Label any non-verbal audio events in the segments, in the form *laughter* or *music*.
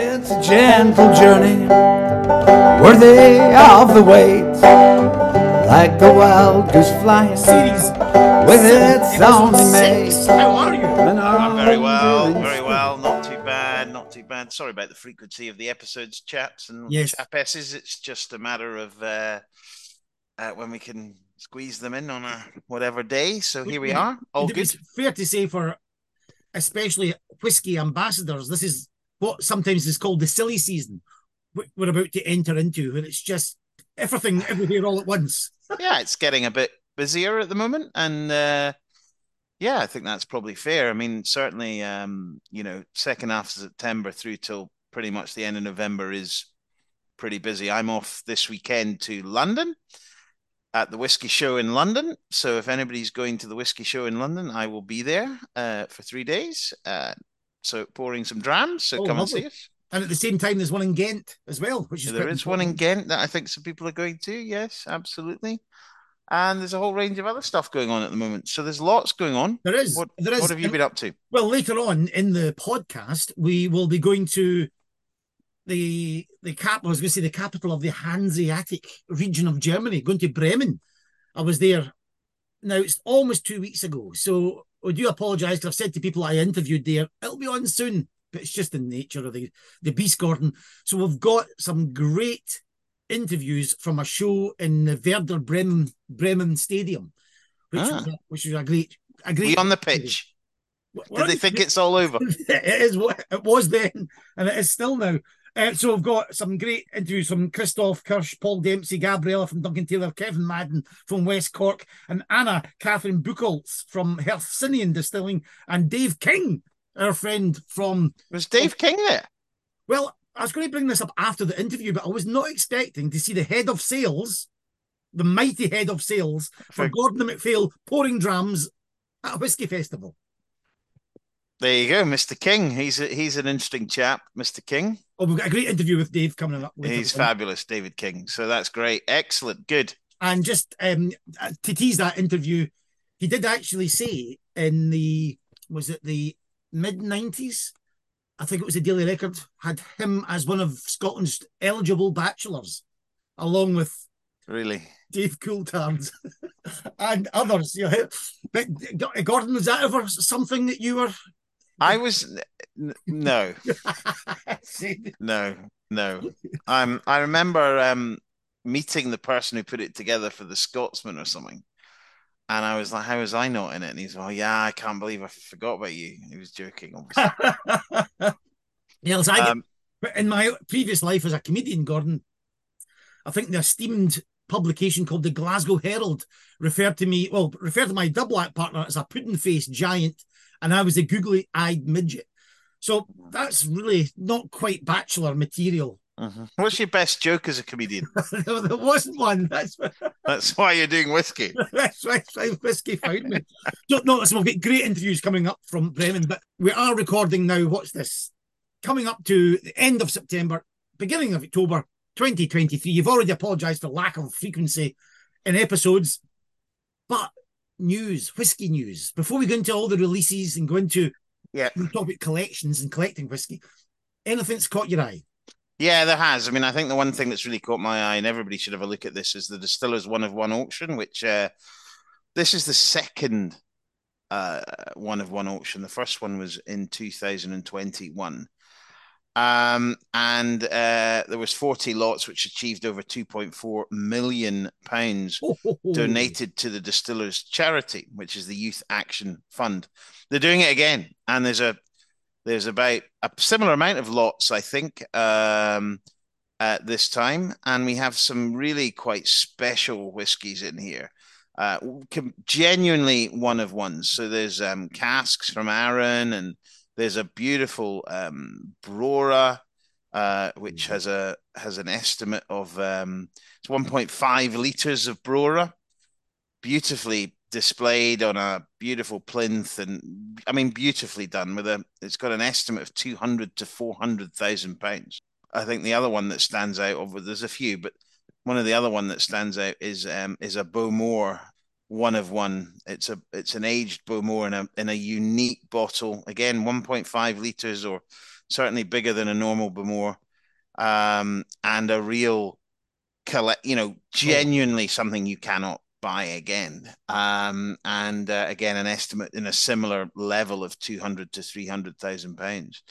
It's a gentle journey, worthy of the wait, like the wild goose flying series with its episode only mate. How are you? I'm very well, very well. Not too bad, not too bad. Sorry about the frequency of the episodes, chaps and Yes. chapesses. It's just a matter of uh, uh, when we can squeeze them in on a whatever day. So here we are. All good. It's fair to say for especially whiskey ambassadors, this is what sometimes is called the silly season. we- We're about to enter into, and it's just everything everywhere all at once. yeah, it's getting a bit busier at the moment, and uh, yeah, I think that's probably fair. I mean, certainly, um, you know, second half of September through till pretty much the end of November is pretty busy. I'm off this weekend to London at the whiskey show in London. So if anybody's going to the whiskey show in London, I will be there uh, for three days. Uh, so pouring some drams. So Oh, come lovely. and see us. And at the same time, there's one in Ghent as well, which is There quite one in. Ghent that I think some people are going to. Yes, absolutely. And there's a whole range of other stuff going on at the moment. So there's lots going on. There is. What, there is. what have you And- been up to? Well, later on in the podcast, we will be going to the the cap. I was going to say the capital of the Hanseatic region of Germany, going to Bremen. I was there. Now it's almost two weeks ago, so I do apologise I've said to people I interviewed there, it'll be on soon, but it's just the nature of the the beast, Gordon. So we've got some great interviews from a show in the Werder Bremen Bremen Stadium, which Ah. was a, which was a great a great. you on the pitch? Did they think it's all over? *laughs* it is what it was then, and it is still now. Uh, so we've got some great interviews from Christoph Kirsch, Paul Dempsey, Gabriella from Duncan Taylor, Kevin Madden from West Cork, and Anna Catherine Buchholz from Hercynian Distilling, and Dave King, our friend from. Was Dave King there? Well, I was going to bring this up after the interview, but I was not expecting to see the head of sales, the mighty head of sales for For- Gordon MacPhail pouring drams at a whiskey festival. There you go, Mr. King. He's a, he's an interesting chap, Mr. King. Oh, we've got a great interview with Dave coming up. He's on. fabulous, David King. So that's great. Excellent. Good. And just um, to tease that interview, he did actually say in the was it the mid nineties? I think it was the Daily Record had him as one of Scotland's eligible bachelors, along with Really. Dave Coulthard *laughs* and others. You know. But Gordon, was that ever something that you were? I was n- *laughs* no, no, no. Um, I remember um meeting the person who put it together for the Scotsman or something. And I was like, how was I not in it? And he's like, oh, yeah, I can't believe I forgot about you. He was joking, obviously. *laughs* yeah, I Um, But in my previous life as a comedian, Gordon, I think the esteemed publication called the Glasgow Herald referred to me, well, referred to my double act partner as a pudding faced giant, and I was a googly eyed midget. So that's really not quite bachelor material. mhm. What's your best joke as a comedian? *laughs* there wasn't one. That's That's why you're doing whiskey. *laughs* that's why that's why whiskey found me. So no, listen, we've got great interviews coming up from Bremen, but we are recording now. What's this? Coming up to the end of September, beginning of October 2023. You've already apologised for lack of frequency in episodes, but news, whiskey news. Before we go into all the releases and go into Yeah. we talk about collections and collecting whiskey, anything's caught your eye? Yeah, there has. I mean, I think the one thing that's really caught my eye, and everybody should have a look at this, is the Distillers One of One auction, which uh, this is the second uh, one of one auction. The first one was in 2021. Um, and uh, there was 40 lots, which achieved over 2.4 million pounds donated to the distillers charity which is the youth action fund. They're doing it again and there's a there's about a similar amount of lots i think um at this time and we have some really quite special whiskies in here. Uh genuinely one of ones. So there's um casks from Arran and there's a beautiful um brora uh which has a has an estimate of um it's 1.5 liters of brora beautifully displayed on a beautiful plinth and I mean beautifully done with a it's got an estimate of 200 to 400,000 pounds. I think the other one that stands out over there's a few but one of the other one that stands out is um is a Bowmore one of one. It's a it's an aged Bowmore in a in a unique bottle. Again 1.5 liters or certainly bigger than a normal Bowmore, um, and a real collect, you know, genuinely something you cannot buy again. Um, and uh, again, an estimate in a similar level of 200 to 300,000 pounds.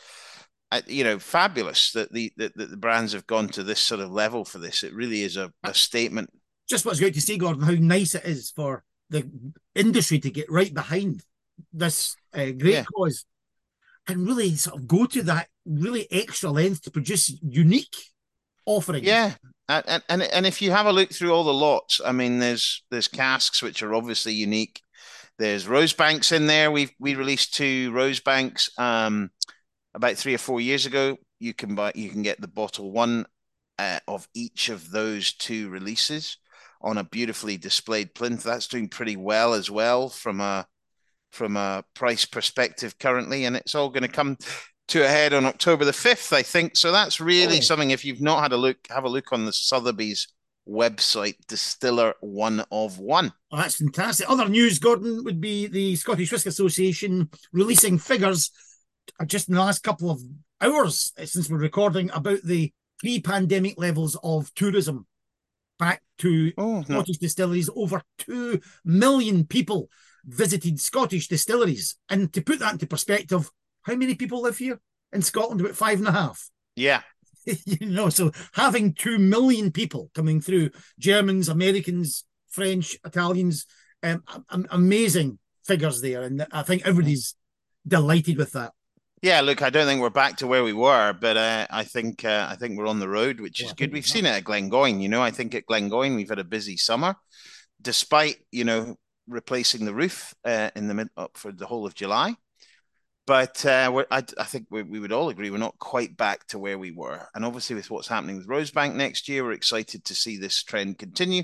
Uh, you know, fabulous that the, that the brands have gone to this sort of level for this. It really is a, a statement. Just what's great to see, Gordon, how nice it is for the industry to get right behind this uh, great yeah. cause and really sort of go to that really extra length to produce unique offerings. Yeah. And, and and if you have a look through all the lots, I mean, there's there's casks which are obviously unique. There's Rosebanks in there. We we released two Rosebanks um, about three or four years ago. You can buy you can get the bottle one uh, of each of those two releases on a beautifully displayed plinth. That's doing pretty well as well from a from a price perspective currently, and it's all going to come to a head on October the 5th, I think. So that's really oh. something. If you've not had a look, have a look on the Sotheby's website, Distiller One of One. Oh, that's fantastic. Other news, Gordon, would be the Scottish Whisky Association releasing figures uh, just in the last couple of hours uh, since we're recording about the pre pandemic levels of tourism back to oh, Scottish no. distilleries. Over 2 million people visited Scottish distilleries. And to put that into perspective, how many people live here in Scotland? About five and a half. Yeah. *laughs* you know, so having two million people coming through, Germans, Americans, French, Italians, um, amazing figures there. And I think everybody's delighted with that. Yeah, look, I don't think we're back to where we were, but uh, I think uh, I think we're on the road, which is good. We've seen it at Glengoyne. You know, I think at Glengoyne we've had a busy summer, despite you know replacing the roof uh, in the mid up for the whole of July. But uh, I, I, think we, we, would all agree we're not quite back to where we were. And obviously, with what's happening with Rosebank next year, we're excited to see this trend continue.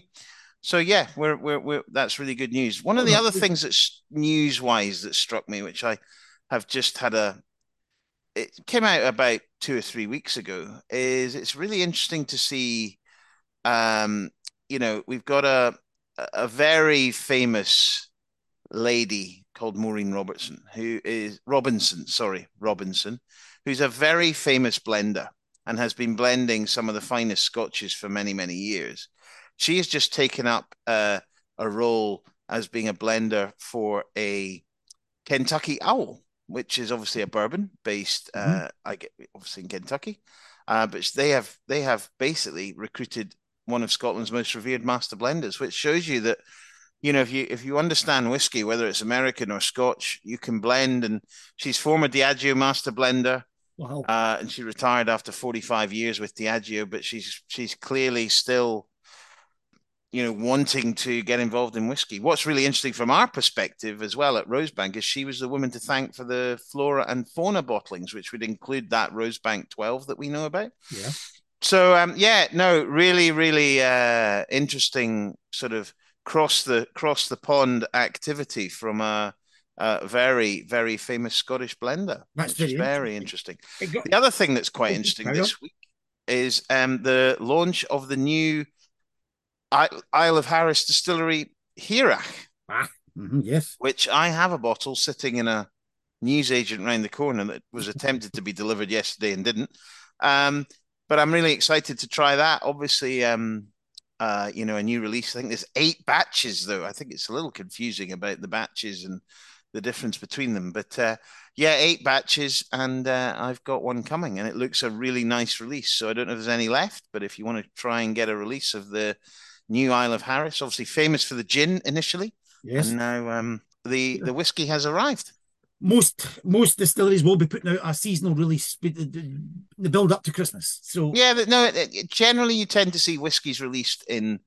So yeah, we're, we're, we're that's really good news. One of the other things that's news wise that struck me, which I have just had a, it came out about two or three weeks ago, is it's really interesting to see. Um, you know, we've got a a very famous lady called Maureen Robertson, who is Robinson, sorry, Robinson, who's a very famous blender and has been blending some of the finest scotches for many, many years. She has just taken up uh, a role as being a blender for a Kentucky Owl, which is obviously a bourbon based, uh, mm-hmm. I get obviously in Kentucky, uh, but they have they have basically recruited one of Scotland's most revered master blenders, which shows you that you know, if you if you understand whiskey, whether it's American or Scotch, you can blend. And she's former Diageo master blender. Wow. Uh, and she retired after 45 years with Diageo, but she's she's clearly still, you know, wanting to get involved in whiskey. What's really interesting from our perspective as well at Rosebank is she was the woman to thank for the flora and fauna bottlings, which would include that Rosebank 12 that we know about. Yeah. So um, yeah, no, really, really uh, interesting sort of cross the cross the pond activity from a, a very very famous Scottish blender. That's very, very interesting. interesting. Got, the other thing that's quite interesting this week is um, the launch of the new Isle of Harris distillery Hearach. Ah, mm-hmm, yes. Which I have a bottle sitting in a newsagent around the corner that was attempted to be delivered yesterday and didn't. Um, but I'm really excited to try that. Obviously, um, uh, you know, a new release. I think there's eight batches, though. I think it's a little confusing about the batches and the difference between them. But uh, yeah, eight batches, and uh, I've got one coming, and it looks a really nice release. So I don't know if there's any left, but if you want to try and get a release of the new Isle of Harris, obviously famous for the gin initially, yes, and now um, the the whiskey has arrived most most distilleries will be putting out a seasonal release the build up to Christmas. So yeah, no, generally you tend to see whiskies released in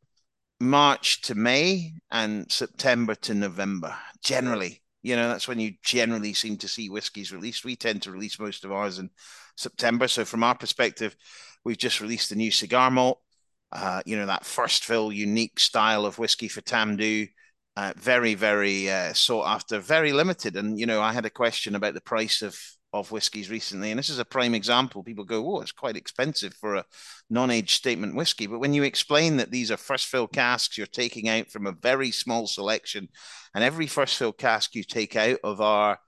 March to May and September to November. Generally, you know that's when you generally seem to see whiskies released. We tend to release most of ours in September. So from our perspective, we've just released the new cigar malt. Uh, you know that first fill unique style of whiskey for Tamdhu uh, very, very uh, sought after, very limited. And you know, I had a question about the price of of whiskies recently, and this is a prime example. People go, "Oh, it's quite expensive for a non-age statement whiskey," but when you explain that these are first fill casks you're taking out from a very small selection, and every first fill cask you take out of our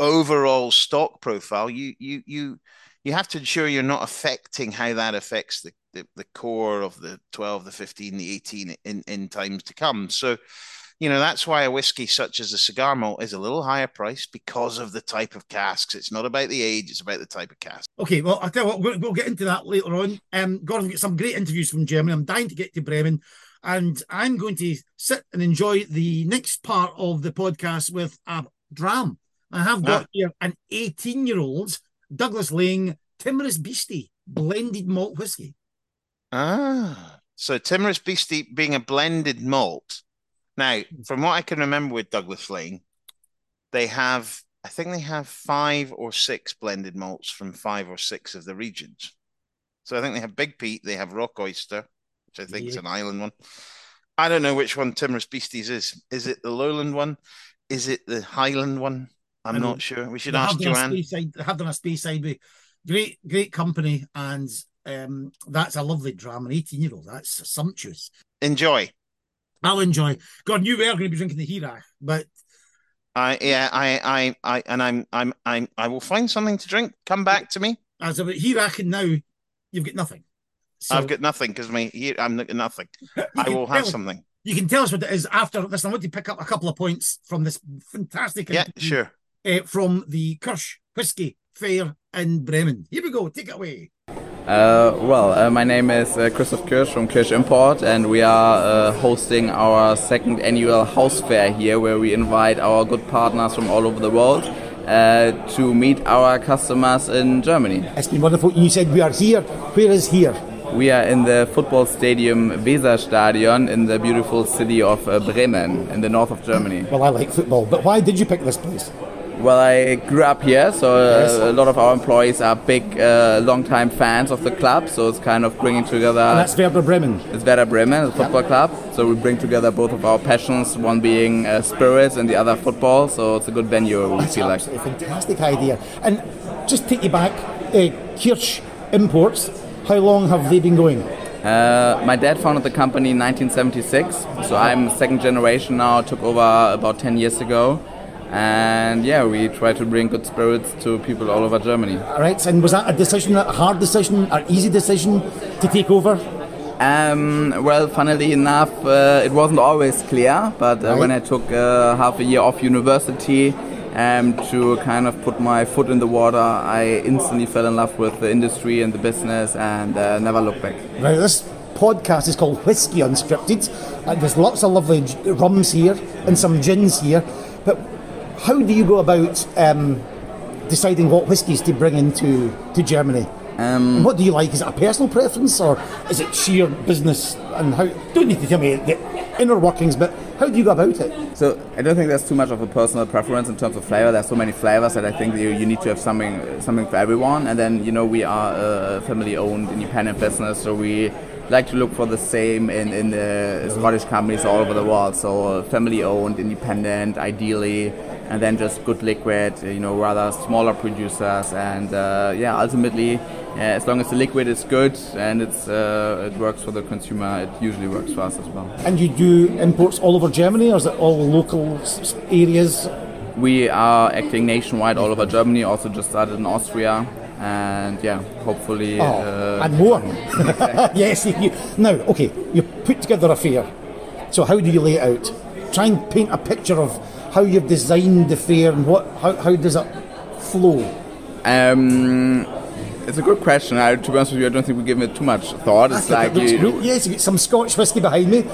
overall stock profile, you you you you have to ensure you're not affecting how that affects the, the, the core of the 12, the 15, the 18 in, in times to come. So, you know, that's why a whiskey such as a cigar malt is a little higher priced because of the type of casks. It's not about the age, it's about the type of cask. Okay, well, I'll tell you what, we'll, get into that later on. Um, Gordon, get some great interviews from Germany. I'm dying to get to Bremen. And I'm going to sit and enjoy the next part of the podcast with a dram. I have got ah. here an 18 year old Douglas Laing Timorous Beastie blended malt whiskey. Ah, so Timorous Beastie being a blended malt. Now, from what I can remember with Douglas Laing, they have, I think they have five or six blended malts from five or six of the regions. So I think they have Big Peat, they have Rock Oyster, which I think yeah. is an island one. I don't know which one Timorous Beasties is. Is it the lowland one? Is it the highland one? I'm not sure. We should ask Joanne. Side, have done a Speyside with great, great company, and um, that's a lovely drama. An 18 year old, that's sumptuous. Enjoy. I'll enjoy. God, you were going to be drinking the Hearach, but I yeah, I I I and I'm I'm I'm I will find something to drink. Come back to me. As about Hearach, and now you've got nothing. So, I've got nothing because my here I'm nothing. *laughs* I will have something. You can tell us what it is after this. I want to pick up a couple of points from this fantastic. Yeah, sure uh, from the Kirsch Whiskey Fair in Bremen. Here we go, take it away. Uh, well, uh, my name is uh, Christoph Kirsch from Kirsch Import, and we are uh, hosting our second annual house fair here, where we invite our good partners from all over the world uh, to meet our customers in Germany. It's been wonderful. You said we are here. Where is here? We are in the football stadium Weserstadion in the beautiful city of uh, Bremen in the north of Germany. Well, I like football, but why did you pick this place? Well, I grew up here, so uh, a lot of our employees are big, uh, long-time fans of the club. So it's kind of bringing together. And that's Werder Bremen. It's Werder Bremen, a football yep. club. So we bring together both of our passions, one being uh, spirits and the other football. So it's a good venue. We that's feel like. a fantastic idea. And just take you back, uh, Kirsch Imports. How long have they been going? Uh, my dad founded the company in 1976, so I'm second generation now. Took over about 10 years ago and yeah, we try to bring good spirits to people all over Germany. All right, and was that a decision, a hard decision, an easy decision to take over? Um, well, funnily enough, uh, it wasn't always clear, but uh, right. when I took uh, half a year off university um, to kind of put my foot in the water, I instantly fell in love with the industry and the business and uh, never looked back. Right, this podcast is called Whiskey Unscripted. and there's lots of lovely rums here and some gins here, but how do you go about um, deciding what whiskies to bring into to Germany? Um, what do you like? Is it a personal preference or is it sheer business? And how? Don't need to tell me the inner workings, but how do you go about it? So I don't think there's too much of a personal preference in terms of flavor. There's so many flavors that I think you, you need to have something something for everyone. And then you know we are a family-owned independent business, so we like to look for the same in, in the Scottish companies all over the world. So family owned, independent, ideally, and then just good liquid, you know, rather smaller producers. And uh, yeah, ultimately, uh, as long as the liquid is good and it's uh, it works for the consumer, it usually works for us as well. And you do imports all over Germany, or is it all local areas? We are acting nationwide all over Germany. Also, just started in Austria and yeah, hopefully. Oh, uh, and more. *laughs* yes. You, now, okay, you put together a fair. So how do you lay it out? Try and paint a picture of how you've designed the fair and what how, how does it flow. Um, it's a good question. I, to be honest with you, I don't think we give it too much thought. It's like you, yes, you get some Scotch whiskey behind me.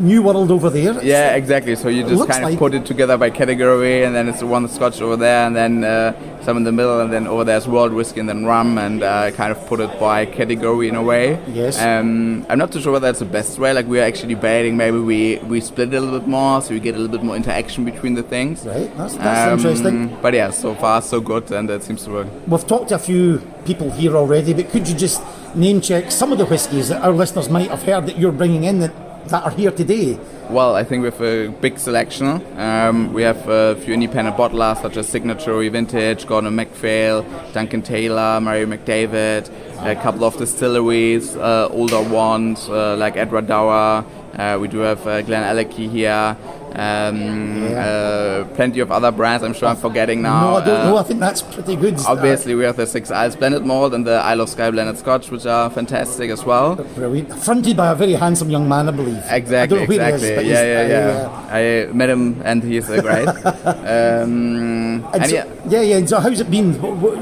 New World over there. It's yeah, exactly. So you just kind of like put it together by category, and then it's the one Scotch over there, and then uh, some in the middle, and then over there's world whiskey, and then rum, and uh, kind of put it by category in a way. Yes. Um, I'm not too sure whether that's the best way. Like we are actually debating, maybe we we split it a little bit more, so we get a little bit more interaction between the things. Right. That's, that's um, interesting. But yeah, so far so good, and it seems to work. We've talked to a few people here already, but could you just name check some of the whiskies that our listeners might have heard that you're bringing in that that are here today? Well, I think we have a big selection. Um, we have a few independent bottlers such as Signatory Vintage, Gordon MacPhail, Duncan Taylor, Murray McDavid, a couple of distilleries, uh, older ones uh, like Edradour. Uh, we do have uh, Alecky here. Um, uh, plenty of other brands. I'm sure I'm forgetting now. no, I don't Uh, know. I think that's pretty good. Obviously, we have the Six Isles Blended Malt and the Isle of Skye Blended Scotch, which are fantastic as well. Brilliant. Fronted by a very handsome young man, I believe. I Exactly, where he is, exactly. yeah, he's- yeah, uh, yeah. I met him and he's uh, great. *laughs* um, And and so, yeah, yeah, yeah. And so, how's it been?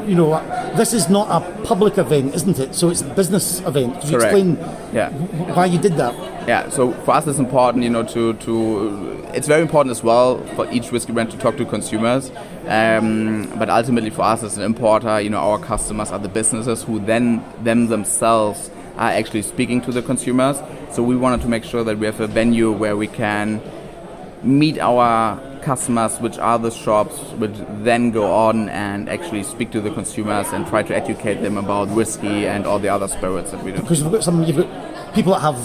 You know, this is not a public event, isn't it? So it's a business event. Could you explain Yeah. why you did that? Yeah, so for us it's important, you know, to, to it's very important as well for each whiskey brand to talk to consumers. Um, but ultimately for us as an importer, you know, our customers are the businesses who then them themselves are actually speaking to the consumers. So we wanted to make sure that we have a venue where we can meet our customers, which are the shops, which then go on and actually speak to the consumers and try to educate them about whiskey and all the other spirits that we do. Because we've got some, you've got people that have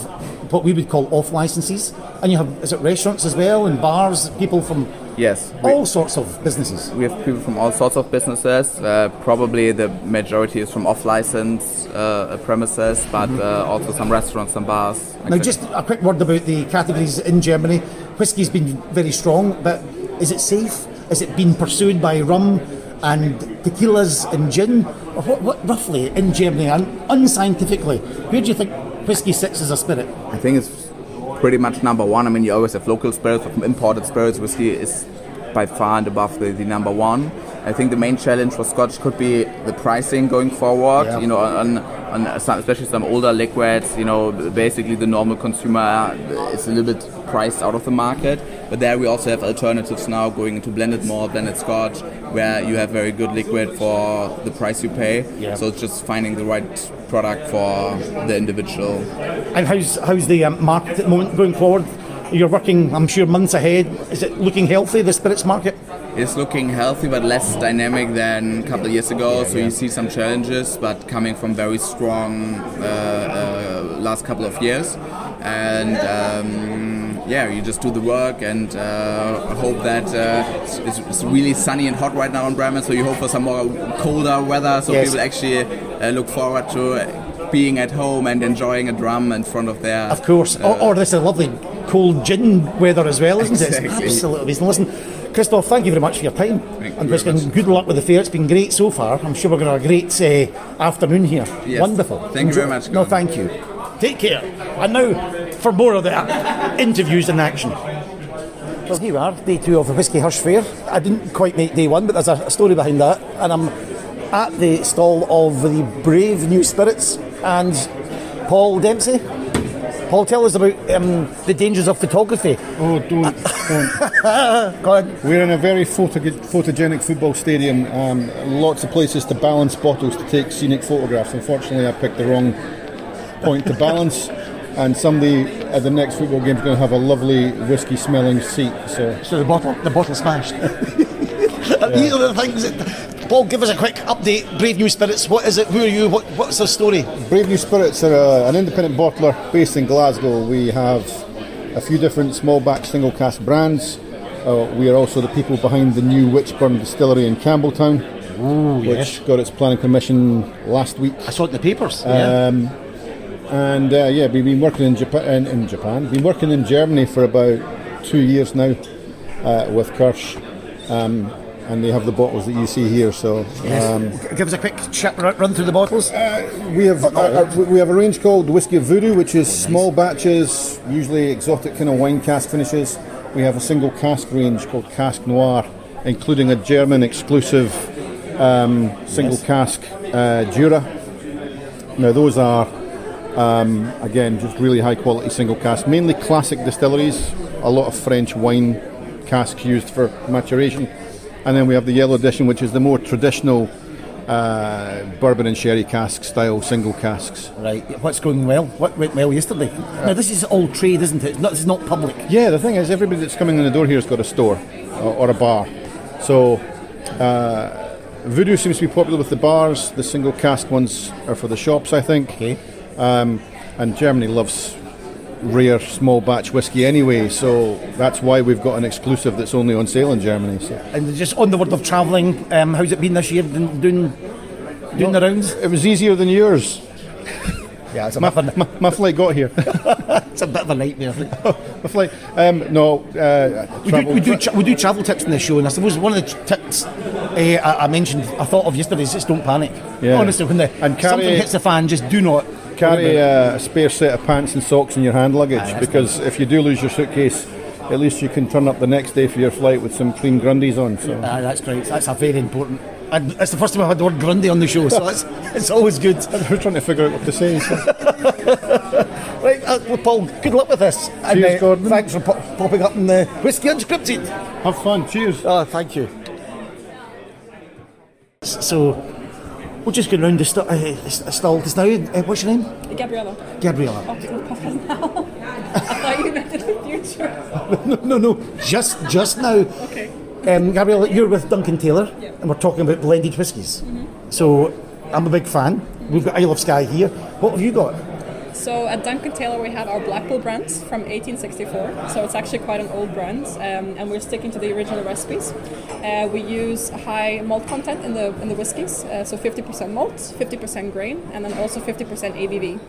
what we would call off licenses, and you have is it restaurants as well and bars, people from Yes. we- all sorts of businesses. We have people from all sorts of businesses. Uh, probably the majority is from off-license uh, premises, but uh, also some restaurants, some bars. Now, just a quick word about the categories in Germany. Whiskey's been very strong, but is it safe? Is it being pursued by rum and tequilas and gin? Or what, what roughly in Germany, and unscientifically, where do you think whiskey sits as a spirit? I think it's pretty much number one. I mean, you always have local spirits, but from imported spirits, whiskey is by far and above the, the number one. I think the main challenge for Scotch could be the pricing going forward. Yeah. You know, on, on some, especially some older liquids. You know, basically the normal consumer is a little bit priced out of the market. But there we also have alternatives now going into blended malt, blended Scotch, where you have very good liquid for the price you pay. Yeah. So it's just finding the right product for the individual And how's how's the um, market at the moment going forward? You're working, I'm sure, months ahead. Is it looking healthy, the spirits market? It's looking healthy but less dynamic than a couple of years ago. so you see some challenges, but coming from very strong uh, uh, last couple of years. And um, yeah, you just do the work and uh, hope that uh, it's, it's really sunny and hot right now in Bremen. So you hope for some more colder weather, so Yes. people actually uh, look forward to being at home and enjoying a drum in front of their. Of course. or, or this is lovely cold gin weather as well, isn't it? It's *laughs* absolutely amazing. Listen, Christoph, thank you very much for your time. Thank you and been much. good luck with the fair. It's been great so far. I'm sure we're going to have a great uh, afternoon here. Yes. Wonderful. Thank you very much, No, thank you. Take care. And now for more of the interviews in action. Well, here we are, day two of the Whisky Hush Fair. I didn't quite make day one, but there's a, a story behind that. And I'm at the stall of the Brave New Spirits and Paul Dempsey. Paul, tell us about um, the dangers of photography. Oh, don't, don't. *laughs* Go on. We're in a very photo- photogenic football stadium. Um, lots of places to balance bottles to take scenic photographs. Unfortunately, I picked the wrong point to balance, *laughs* and somebody at the next football game is going to have a lovely whiskey smelling seat. So, So the bottle, the bottle smashed. *laughs* These are the things that. Paul, give us a quick update. Brave New Spirits. What is it? Who are you? What, what's the story? Brave New Spirits are a, an independent bottler based in Glasgow. We have a few different small batch single cask brands. Uh, we are also the people behind the new Witchburn distillery in Campbeltown, which got its planning permission last week. I saw it in the papers. Um, and uh, yeah, we've been working in Japan. In, in Japan, been working in Germany for about two years now uh, with Kirsch, um, and they have the bottles that you see here. So um, Give us a quick chat, run through the bottles. we have uh, uh, we have a range called Whiskey of Voodoo, which is small batches, usually exotic kind of wine cask finishes. We have a single cask range called Cask Noir, including a German exclusive um, single cask uh, Jura. Now those are um, again just really high quality single cask, mainly classic distilleries. A lot of French wine casks used for maturation, and then we have the yellow edition, which is the more traditional uh, bourbon and sherry cask style single casks. Right. What's going well? What went well yesterday? now this is all trade, isn't it? It's not, this is not public. Yeah, the thing is, everybody that's coming in the door here has got a store or, or a bar. So, uh, Voodoo seems to be popular with the bars. The single cask ones are for the shops, I think. Okay. Um, and Germany loves rare small batch whiskey anyway, so that's why we've got an exclusive that's only on sale in Germany. So. And just on the word of travelling, um, how's it been this year? Doing doing, doing the rounds. It was easier than yours. *laughs* Yeah, it's a my, bit of a- my, my flight got here. *laughs* It's a bit of a nightmare. *laughs* my flight. Um, no, uh, We do, travel. we, do tra- we do travel tips in the show, and I suppose one of the tips eh, I, I mentioned, I thought of yesterday, is just don't panic. Yeah. Honestly, when the, And carry- something hits the fan, just do not Carry a spare set of pants and socks in your hand luggage that's because if you do lose your suitcase, at least you can turn up the next day for your flight with some clean grundies on. So. Aye, that's great. That's a very important. And it's the first time I've had the word Grundy on the show, so it's, *laughs* it's always good. *laughs* We're trying to figure out what to say. So. *laughs* Right, uh, well, Paul, good luck with this. And, Cheers, uh, Gordon. Thanks for po- popping up in the Whiskey Unscripted. Have fun. Cheers. Oh, thank you. So, we're just going round the st- uh, st- stall just now. Uh, what's your name? Gabriella. Gabriella. Oh, can we pop us now? I thought you meant in the future. *laughs* No, no, no, just just now. Okay. Um, Gabriella, you're with Duncan Taylor, Yeah. Mm-hmm. and we're talking about blended whiskies. So, I'm a big fan. We've got Isle of Skye here. What have you got? So at Duncan Taylor, we have our Black Bull brands from 1864. So it's actually quite an old brand, um, and we're sticking to the original recipes. Uh, we use high malt content in the in the whiskies, uh, so 50% malt, 50% grain, and then also 50% ABV.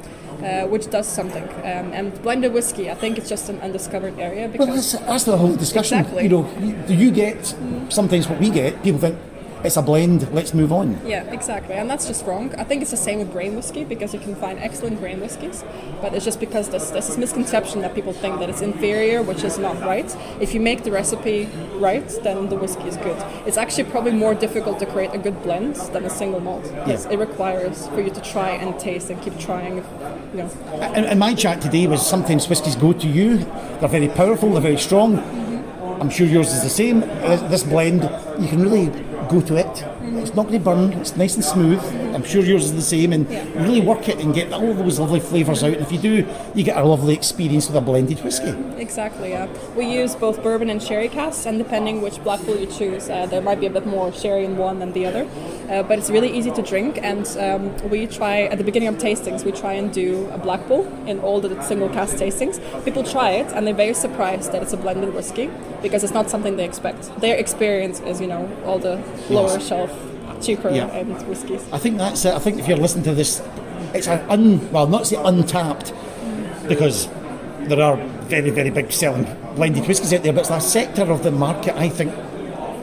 Uh, which does something, um, and blended whiskey, I think it's just an undiscovered area Well, because that's, that's the whole discussion. Exactly. You know, do you get sometimes what we get? People think it's a blend. Let's move on. Yeah, exactly, and that's just wrong. I think it's the same with grain whiskey because you can find excellent grain whiskies, but it's just because there's, there's this misconception that people think that it's inferior, which is not right. If you make the recipe right, then the whiskey is good. It's actually probably more difficult to create a good blend than a single malt. because It requires for you to try and taste and keep trying. You know, And, and my chat today was sometimes whiskies go to you. They're very powerful. They're very strong. I'm sure yours is the same. Uh, This blend, you can really go to it. It's not going to burn. It's nice and smooth. I'm sure yours is the same. And Yeah. really work it and get all those lovely flavours out. And if you do, you get a lovely experience with a blended whiskey. Exactly, yeah. We use both bourbon and sherry casks, and depending which Black Bull you choose, uh, there might be a bit more sherry in one than the other. Uh, but it's really easy to drink, and um, we try, at the beginning of tastings, we try and do a Black Bull in all the single cask tastings. People try it, and they're very surprised that it's a blended whiskey, because it's not something they expect. Their experience is, you know, all the lower shelf, cheaper Yeah. end whiskies. I think that's it. I think if you're listening to this, it's an un well, not say untapped, because there are very very big selling blended whiskies out there, but it's a sector of the market. I think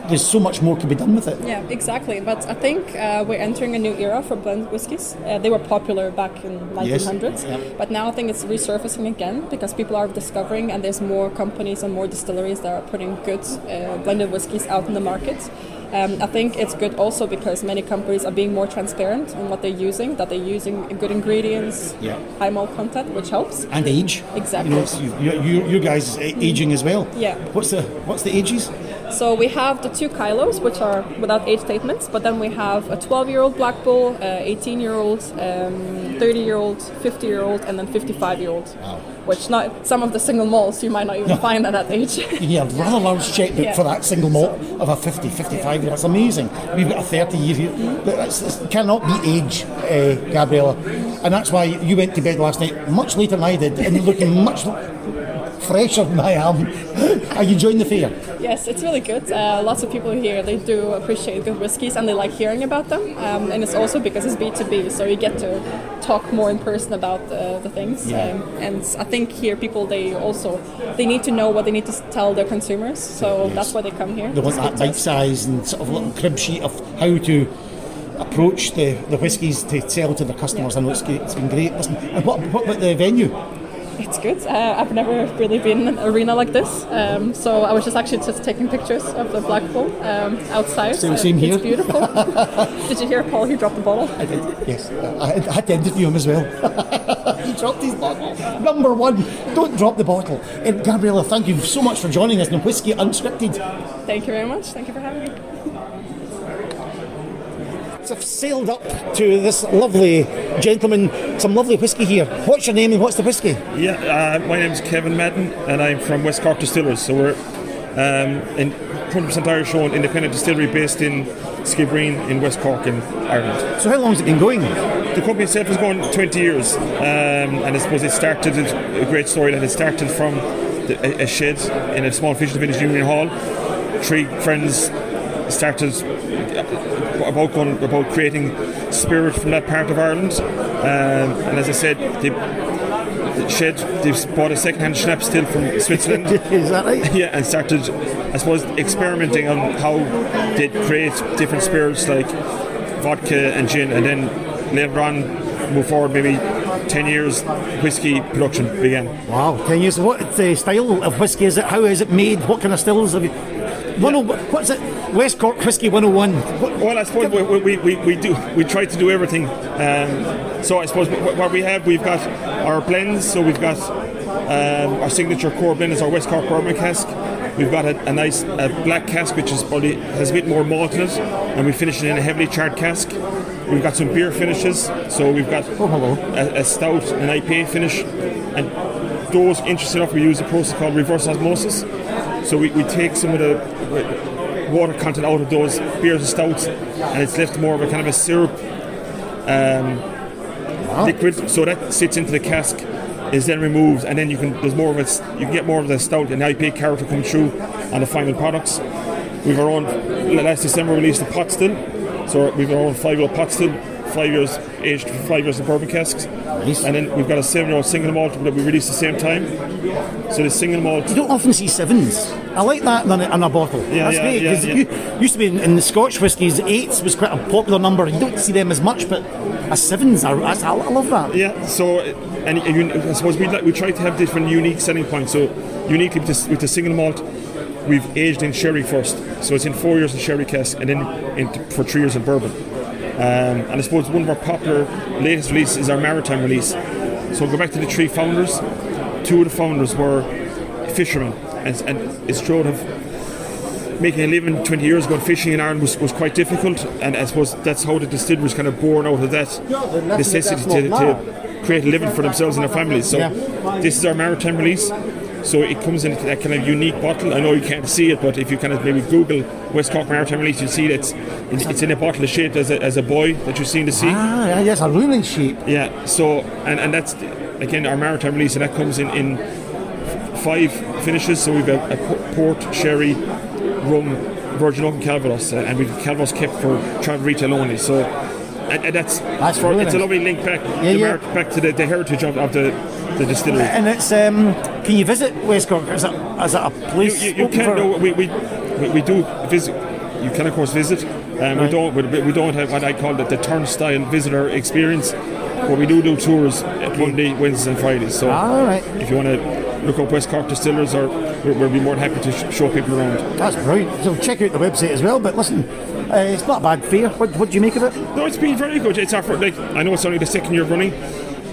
there's so much more can be done with it. Yeah, exactly. But I think uh, we're entering a new era for blended whiskies. Uh, they were popular back in 1900s, yeah. but now I think it's resurfacing again because people are discovering, and there's more companies and more distilleries that are putting good uh, blended whiskies out in the market. Um, I think it's good also because many companies are being more transparent in what they're using, that they're using good ingredients, Yeah. high malt content, which helps. And age, Exactly. You know, you, you, you, guys aging as well. Yeah. What's the what's the ages? So we have the two Kyloes, which are without age statements, but then we have a 12-year-old Black Bull, uh, 18-year-old, 30-year-old, 50-year-old, and then 55-year-old. Which not some of the single malts you might not even find at that age. *laughs* yeah, rather large checkbook Yeah. for that single malt of a 50, 55 year. That's amazing. We've got a 30 year here. But That's, this cannot be age, uh, Gabriella. And that's why you went to bed last night much later than I did and looking much fresher than I am. *laughs* Are you enjoying the fair? yes, it's really good. Uh, lots of people here they do appreciate good whiskies and they like hearing about them. Um, and it's also because it's B2B, so you get to talk more in person about uh, the things. Yeah. Um, and I think here people they also they need to know what they need to tell their consumers. So that's why they come here. They want that bite size and sort of little crib sheet of how to approach the, the whiskies to sell to the customers. I know it's, it's been great. Listen, and what, what about the venue? It's good. Uh, I've never really been in an arena like this, um, so I was just actually just taking pictures of the Black Bull um, outside. Same- Uh, here. It's beautiful. *laughs* Did you hear Paul? He dropped the bottle. I did, yes. I, I had to interview him as well. *laughs* he dropped his bottle. Number one, don't drop the bottle. And Gabriella, thank you so much for joining us in Whiskey Unscripted. Thank you very much. Thank you for having me. So I've sailed up to this lovely gentleman, some lovely whiskey here. What's your name and what's the whiskey? Yeah, uh, my name's Kevin Madden, and I'm from West Cork Distillers. So we're um, in 100% Irish owned independent distillery based in Skibbereen in West Cork in Ireland. So how long has it been going? The company itself has gone 20 years, um, and I suppose it started a great story that it started from the, a, a shed in a small fishing village, Union Hall. Three friends started about going, about creating spirit from that part of Ireland. Um, and as I said, they, Shed, they've bought a second-hand schnapps still from Switzerland. *laughs* Is that right? *laughs* Yeah, and started, I suppose, experimenting on how they create different spirits like vodka and gin, and then later on, move forward maybe 10 years, whiskey production began. Wow, 10 years. What the style of whiskey is it? How is it made? What kind of stills have you? One oh, what's it? West Cork Whiskey 101. What, Well, I suppose we, we, we, we do we try to do everything. Um, so I suppose what we have, we've got our blends. So we've got um, our signature core blend is our West Cork bourbon cask. We've got a, a nice a black cask which is probably has a bit more malt in it, and we finish it in a heavily charred cask. We've got some beer finishes. So we've got a, a stout, an IPA finish, and those interested enough, we use a process called reverse osmosis. So we, we take some of the water content out of those beers and stouts, and it's left more of a kind of a syrup um, liquid. So that sits into the cask, is then removed, and then you can there's more of it. You can get more of the stout and IPA character come through on the final products. We've our own last December released a pot still, so we've our own five year old pot still, five years aged, five years in bourbon casks, and then we've got a seven year old single malt that we released at the same time. So the single malt you don't often see sevens. I like that in a, in a bottle. Yeah, That's yeah, great yeah, yeah. used to be in, in the Scotch whiskies, eights was quite a popular number. You don't see them as much, but a sevens are. I, I love that. Yeah, so and you, I suppose we like, we try to have different unique selling points. So uniquely with the, with the single malt, we've aged in sherry first, so it's in four years in sherry cask, and then in, for three years in bourbon. Um, and I suppose one of our popular latest releases is our maritime release. So go back to the three founders. Two of the founders were fishermen, and, and it's true of making a living 20 years ago fishing in Ireland was, was quite difficult. And I suppose that's how the distillery was kind of born out of that necessity to, to create a living for themselves and their families. So this is our maritime release so it comes in that kind of unique bottle I know you can't see it but if you kind of maybe google West Cork Maritime Release you'll see that it's, it's in a bottle shaped as a, as a buoy that you see in the sea Ah, yeah, yes, a ruling shape. yeah, so and, and that's again our maritime release, and that comes in in five finishes. So we've a, a port, sherry, rum, Virgin Oak, and Calvados, uh, and we've Calvados kept for travel retail only. So. And, and that's, That's for, it's a lovely link back, Yeah, to, yeah. Mar- back to the, the heritage of, of the, the distillery. And it's um, can you visit West Cork? Is it, is it a place? you, you open can no, we, we, we, we do visit. You can of course visit. Um, We Right. don't we, we don't have what I call the, the turnstile visitor experience, but we do do tours uh, Monday, Wednesdays, and Fridays. So All right. if you want to look up West Cork Distillers, or we'll be more than happy to sh- show people around. That's brilliant. So check out the website as well. But listen, uh, it's not a bad fare. What, what do you make of it? No, it's been very good. It's our like I know it's only the second year running.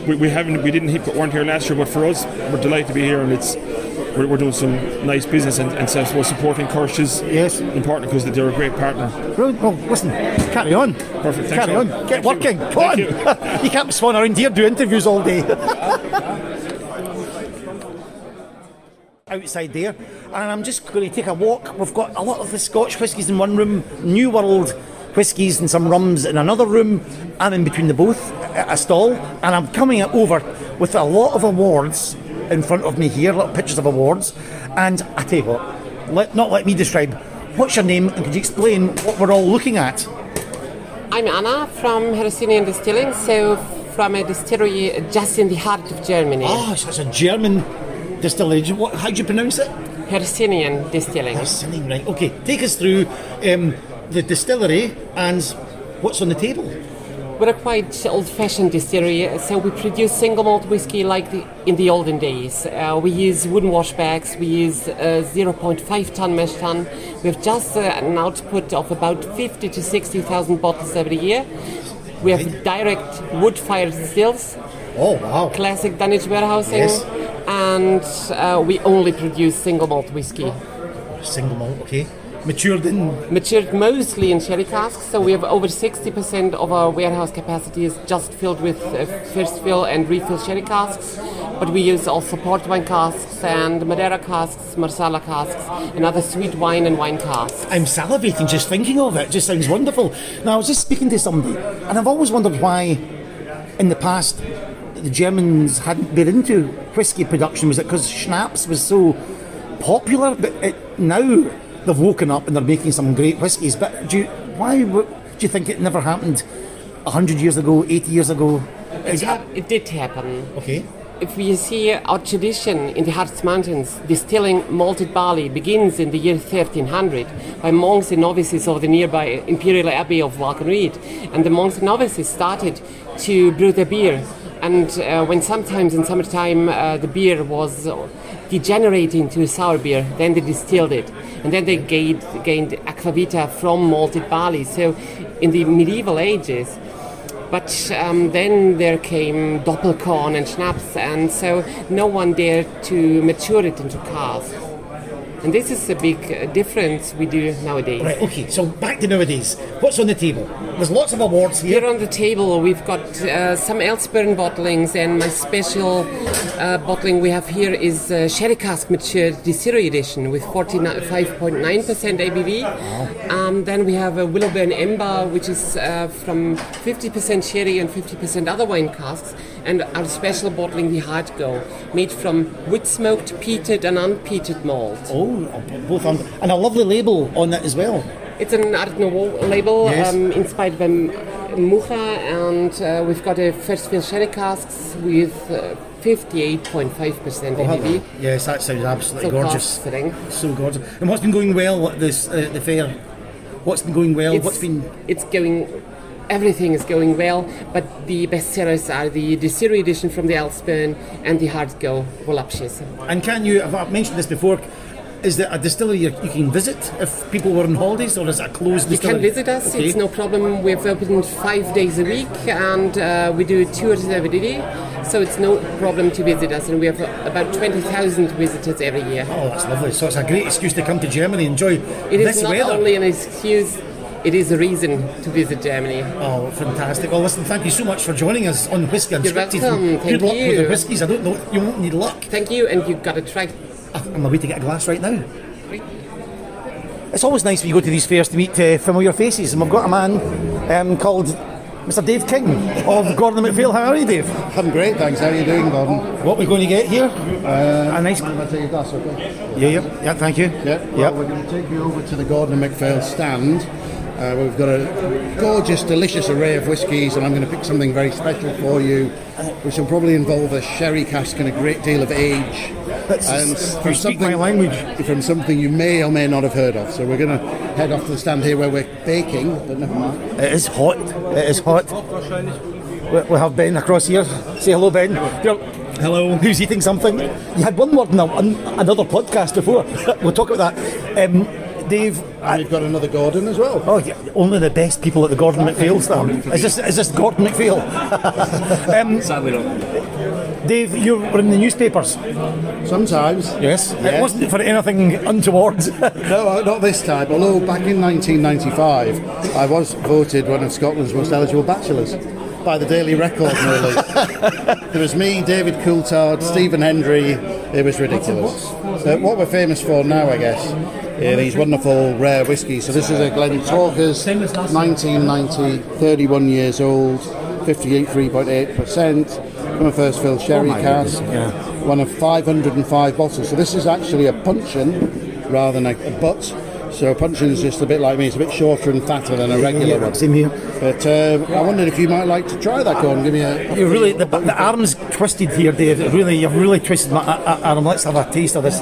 We, we haven't we didn't hit, weren't here last year, but for us, we're delighted to be here, and it's we're, we're doing some nice business and, and so suppose supporting Kirsch's Yes. important because they're a great partner. Brilliant. Well, listen, carry on. Perfect. Thanks Carry on. Get Thank you. working. Come Thank on. You. *laughs* can't be swanning around here do interviews all day. *laughs* Outside there, and I'm just going to take a walk. We've got a lot of the Scotch whiskies in one room, New World whiskies and some rums in another room, and in between the both, a a stall. And I'm coming over with a lot of awards in front of me here, little pictures of awards. And I tell you what, let, not let me describe. What's your name, and could you explain what we're all looking at? I'm Anna from Hercynian Distilling, so from a distillery just in the heart of Germany. Oh, so it's a German distillery. What, how do you pronounce it? Hercynian Distilling. Listening, right. Okay, take us through um, the distillery and what's on the table. We're a quite old-fashioned distillery, so we produce single malt whiskey like the, in the olden days. Uh, we use wooden washbacks, we use uh, 0.5 ton mash tun. We have just uh, an output of about 50 to 60,000 bottles every year. We have direct wood-fired stills, Oh, wow. classic dunnage warehousing, Yes. and uh, we only produce single malt whiskey. Single malt, okay. Matured in. matured mostly in sherry casks, so we have over 60% of our warehouse capacity is just filled with uh, first fill and refill sherry casks. But we use also port wine casks and Madeira casks, Marsala casks, and other sweet wine and wine casks. I'm salivating just thinking of it. It just sounds wonderful. Now, I was just speaking to somebody, and I've always wondered why, in the past, the Germans hadn't been into whiskey production. Was it because schnapps was so popular? But it, now, they've woken up and they're making some great whiskies. But do you, why do you think it never happened hundred years ago, eighty years ago? It, hap- it did happen. okay? If we see our tradition in the Harz Mountains, distilling malted barley begins in the year 1300 by monks and novices of the nearby Imperial Abbey of Walkenried. And the monks and novices started to brew their beer. And uh, when sometimes in summertime uh, the beer was degenerating to sour beer, then they distilled it. And then they gained, gained aquavita from malted barley. So in the medieval ages, but um, then there came Doppelkorn and Schnapps, and so no one dared to mature it into cask. And this is a big uh, difference we do nowadays. Right. Okay. So back to nowadays. What's on the table? There's lots of awards here. Here on the table, we've got uh, some Elsburn bottlings, and my special uh, bottling we have here is uh, Sherry Cask Mature Distillery Edition with 45.9% ABV. Um, then we have a Willowburn Ember, which is uh, from 50% sherry and 50% other wine casks. And our special bottling, the Hard Go, made from wood smoked, peated, and unpeated malt. Oh, both on, and a lovely label on that as well. It's an Art Nouveau label Yes. um, inspired by Mucha, and uh, we've got a first fill sherry casks with uh, 58.5% ABV. Yes, that sounds absolutely So gorgeous. So gorgeous. And what's been going well at this uh, the fair? What's been going well? It's, what's been it's going, everything is going well, but the best sellers are the distillery edition from the Elsburn and the Hard Go Voluptuous. and can you? I've mentioned this before. Is there a distillery you, can visit if people were on holidays, or is it a closed You can visit us, Okay. it's no problem. We've opened five days a week and uh, we do tours every day, so it's no problem to visit us. And we have about 20,000 visitors every year. Oh, that's lovely. So it's a great excuse to come to Germany, enjoy It is not weather. only an excuse, it is a reason to visit Germany. Oh, fantastic. Well, listen, thank you so much for joining us on Whiskey You're Unscripted. welcome. Good Thank luck with the whiskies. I don't know, you won't need luck. Thank you, and you've got to try. I'm on my way to get a glass right now. It's always nice when you go to these fairs to meet uh, familiar faces, and we've got a man um, called Mr. Dave King of Gordon MacPhail. How are you, Dave? I'm great, thanks. How are you doing, Gordon? What we're going to get here? Uh, a nice. I'll take your glass, okay? Yeah, yeah, yeah. Thank you. Yeah. Well, Yep. we're going to take you over to the Gordon and MacPhail stand. Uh, we've got a gorgeous, delicious array of whiskies, and I'm going to pick something very special for you, which will probably involve a sherry cask and a great deal of age. That's- and you speak my language. From something you may or may not have heard of. So we're going to head off to the stand here where we're baking, but never mind. It is hot. It is hot. We, we have Ben across here. Say hello, Ben. hello. Who's eating something? You had one word in, a, another podcast before. *laughs* we'll talk about that. Um, Dave. And we've got another Gordon as well. Oh, yeah, only the best people at the Gordon MacPhail stand. Is this, is this Gordon MacPhail? *laughs* um, Sadly not. Dave, you were in the newspapers. Sometimes. Yes. Yeah. It wasn't for anything untoward. *laughs* no, uh, not this time. Although back in 1995, I was voted one of Scotland's most eligible bachelors by the Daily Record, no least. *laughs* there was me, David Coulthard, Stephen Hendry. It was ridiculous. So what we're famous for now, I guess, are these wonderful rare whiskies. So this is a Glentauchers, 1990, 31 years old, 58.3.8%, from a first fill sherry Oh cask. goodness, yeah. One of 505 bottles. So this is actually a puncheon rather than a, a butt. So a is just a bit like me. It's a bit shorter and fatter than a regular Yeah, one. same here. But uh, I wondered if you might like to try that. Go on, give me a. You really the, the arm's twisted here, Dave. It Really, you've really twisted my a- a- arm. Let's have a taste of this.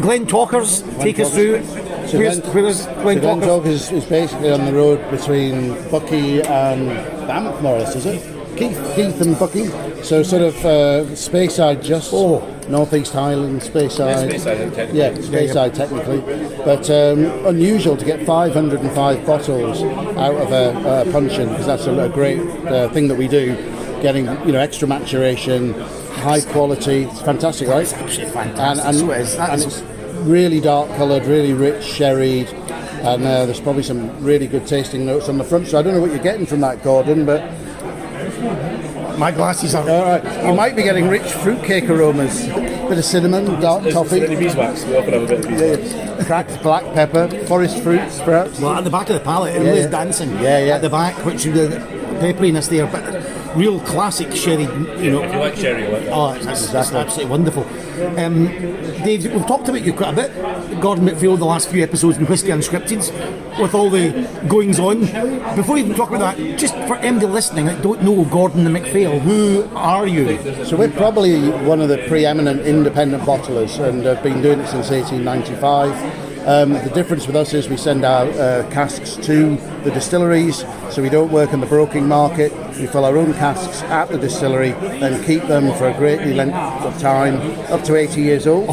Glentauchers, take us through. So Where's, Glen- where's so Glentauchers? Talkers is, is basically on the road between Buckie and Banff, more or less, is it? Keith, Keith and Buckie. So sort of uh, Speyside, just oh. Northeast Highland, Speyside. Yeah, Speyside, technically. Yeah, Speyside technically. But um, unusual to get 505 bottles out of a, a puncheon because that's a, a great uh, thing that we do. Getting you know extra maturation, high quality. It's fantastic, right? It's absolutely fantastic. And, So it is. And it's really dark coloured, really rich sherried, and uh, there's probably some really good tasting notes on the front. So I don't know what you're getting from that, Gordon, but my glasses are. All right, you might be getting rich fruitcake aromas, bit of cinnamon, dark Is- is toffee, there any beeswax? We often have a bit of beeswax. Yeah, cracked black pepper, forest fruits, perhaps. Well, at the back of the palate, it Yeah, really yeah. dancing. Yeah, yeah. At the back, which is the pepperiness there. But real classic sherry. You know, If you like sherry, you like that. Oh, it's, it's, it's absolutely wonderful. Um, Dave, we've talked about you quite a bit, Gordon MacPhail, the last few episodes in Whisky Unscripted, with all the goings on. Before we even talk about that, just for anybody listening that don't know Gordon the MacPhail, who are you? So we're probably one of the preeminent independent bottlers and have been doing it since 1895. Um, the difference with us is we send our uh, casks to the distilleries, so we don't work in the broking market. We fill our own casks at the distillery and keep them for a greatly length of time, up to 80 years old.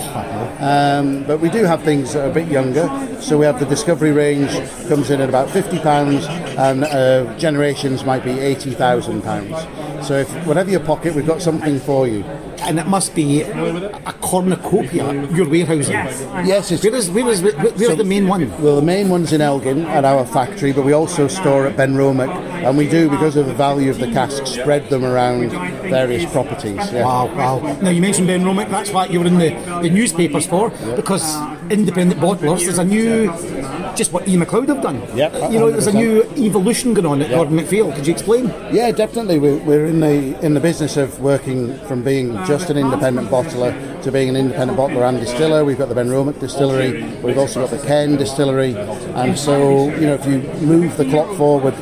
Um, but we do have things that are a bit younger. So we have the Discovery range comes in at about 50 pounds, and uh, Generations might be 80,000 pounds. So if whatever your pocket, we've got something for you. And it must be a cornucopia, your warehousing. Yes, it's Where is, where is, where, where's the main one? Well, the main one's in Elgin at our factory, but we also store at Benromach, and we do because of the value of the casks, spread them around various properties. Yeah. Wow, wow. Now, you mentioned Benromach, that's what you were in the, the newspapers for, because independent bottlers, there's a new, just what Ian Macleod have done. Yep, You know, there's a new evolution going on at Gordon MacPhail. Could you explain? Yeah, definitely. We're, we're in the in the business of working from being just an independent bottler to being an independent bottler and distiller. We've got the Benromach distillery. We've also got the Cairn distillery, and so you know if you move the clock forward.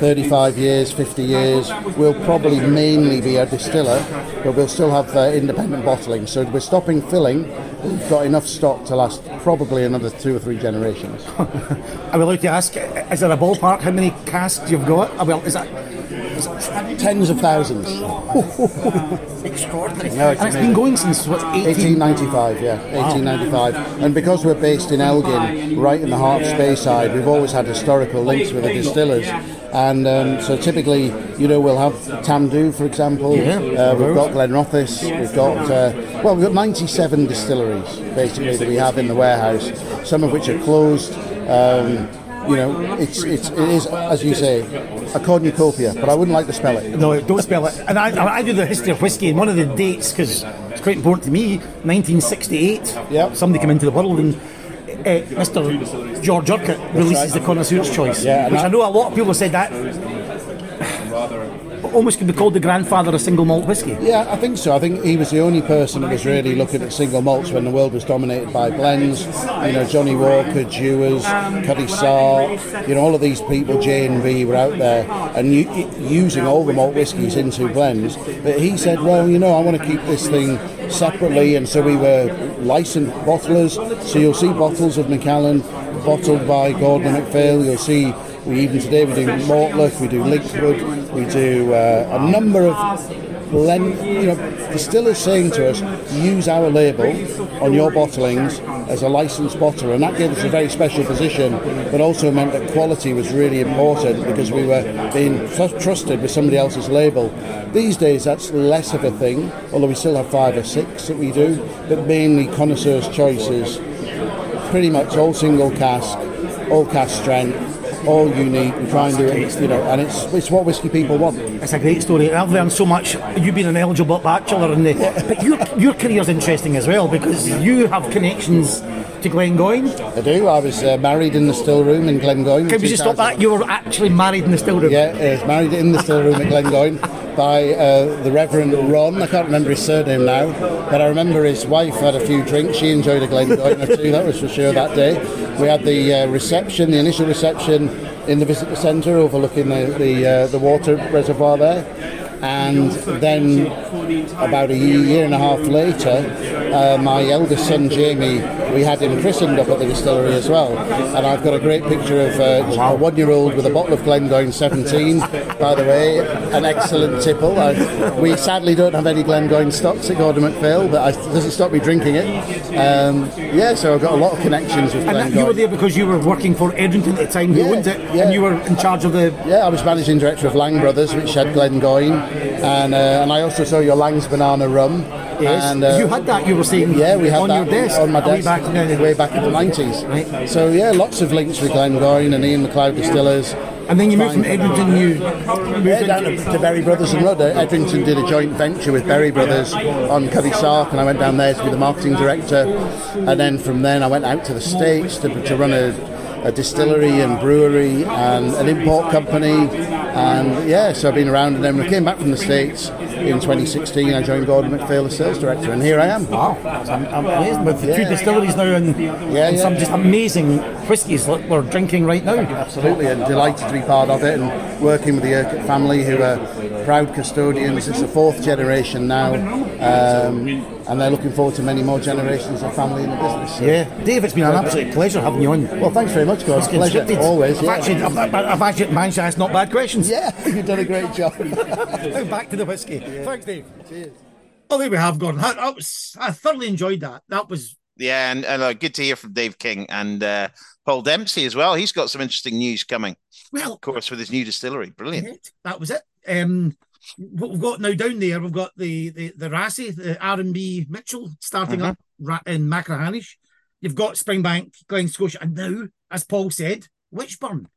35 years, 50 years, we'll probably mainly be a distiller, but we'll still have uh, independent bottling. So we're stopping filling. We've got enough stock to last probably another two or three generations. Are we allowed to ask, is there a ballpark how many casks you've got? Uh, Well, is that Tens of thousands. *laughs* extraordinary? No, it's and it's been going since, what, 18... 1895, yeah, 1895. And because we're based in Elgin, right in the heart of Speyside, we've always had historical links with the distillers. And um, so typically, you know, we'll have Tamdhu, for example. Yeah, uh, we've got Glenrothes. We've got uh, well, we've got 97 distilleries basically that we have in the warehouse. Some of which are closed. Um, you know, it's, it's it is as you say a cornucopia, but I wouldn't like to spell it. No, don't spell it. And I, I do the history of whiskey, and one of the dates, because it's quite important to me, 1968. Yep. Somebody came into the world and Mr. George Urquhart releases the Connoisseur's Choice, Yeah, which I know a lot of people said that almost could be called the grandfather of single malt whiskey. Yeah, I think so. I think he was the only person that was really looking at single malts when the world was dominated by blends. You know, Johnnie Walker, Dewars, Cutty Sark, you know, all of these people, J&B, were out there and u- using all the malt whiskies into blends. But he said, well, you know, I want to keep this thing separately, and so we were licensed bottlers. So you'll see bottles of Macallan bottled by Gordon MacPhail. You'll see we even today we do Mortlach, we do Linkwood, we do uh, a number of blend. You know, distillers saying to us, use our label on your bottlings as a licensed bottler, and that gave us a very special position, but also meant that quality was really important because we were being tr- trusted with somebody else's label. These days, that's less of a thing, although we still have five or six that we do, but mainly connoisseurs' choices pretty much all single cask, all cask strength, all unique. We try and do it, you know, and it's it's what whiskey people want. It's a great story. I've learned so much. You've been an eligible bachelor, the, but your your career's interesting as well because you have connections to Glengoyne. I do. I was uh, married in the still room in Glengoyne. Can we just stop that? You were actually married in the still room. Yeah, I was married in the still room at Glengoyne by uh, the Reverend Ron. I can't remember his surname now, but I remember his wife had a few drinks. She enjoyed a Glengoyne or two, that was for sure that day. We had the uh, reception, the initial reception in the visitor centre overlooking the, the, uh, the water reservoir there. And then, about a year and a half later, uh, my eldest son Jamie, we had him christened up at the distillery as well. And I've got a great picture of uh, a one-year-old with a bottle of Glengoyne 17. By the way, an excellent tipple. I, we sadly don't have any Glengoyne stocks at Gordon MacPhail, but I, it doesn't stop me drinking it. Um, yeah, so I've got a lot of connections with And you were there because you were working for Edrington at the time, who Yeah, owned it, yeah. and you were in charge of the. Yeah, I was managing director of Lang Brothers, which had Glengoyne, and uh, and I also saw your Lang's banana rum. Yes. And, uh, you had that. You were saying. yeah, we had on that your desk on my way desk back in the- way back in the nineties. Right. So yeah, lots of links with Glengoyne and Ian Macleod Distillers. And then you moved from. Edrington. You moved Yeah, down to, to Berry Brothers and Rudd. Edrington did a joint venture with Berry Brothers on Cutty Sark, and I went down there to be the marketing director. And then from then, I went out to the States to, to run a, a distillery and brewery and an import company. And yeah, so I've been around, and then when I came back from the States in 2016. I joined Gordon MacPhail as sales director, and here I am. Wow, amazing. With the two distilleries now and, Yeah, and yeah. some just amazing whiskies that we're drinking right now. Absolutely, and delighted to be part of it and working with the Urquhart family, who are proud custodians. It's the fourth generation now, um, and they're looking forward to many more generations of family in the business. So- Yeah, Dave, it's been an absolute pleasure having you on. Well, thanks very much, guys. Pleasure scripted. always. I've, yeah. actually, I've, I've- I've actually managed to ask not bad questions. Yeah, *laughs* you've done a great job. *laughs* Now back to the whiskey. Thanks, Dave. Cheers. Oh, there we have gone. That, that was, I thoroughly enjoyed that. That was Yeah, and, and uh, good to hear from Dave King and uh, Paul Dempsey as well. He's got some interesting news coming, well. of course, with his new distillery. Brilliant. That was it. Um, what we've got now down there, we've got the the the Rassie, the R and B Mitchell starting Mhm. up in Machrihanish. You've got Springbank, Glen Scotia, and now, as Paul said, Witchburn.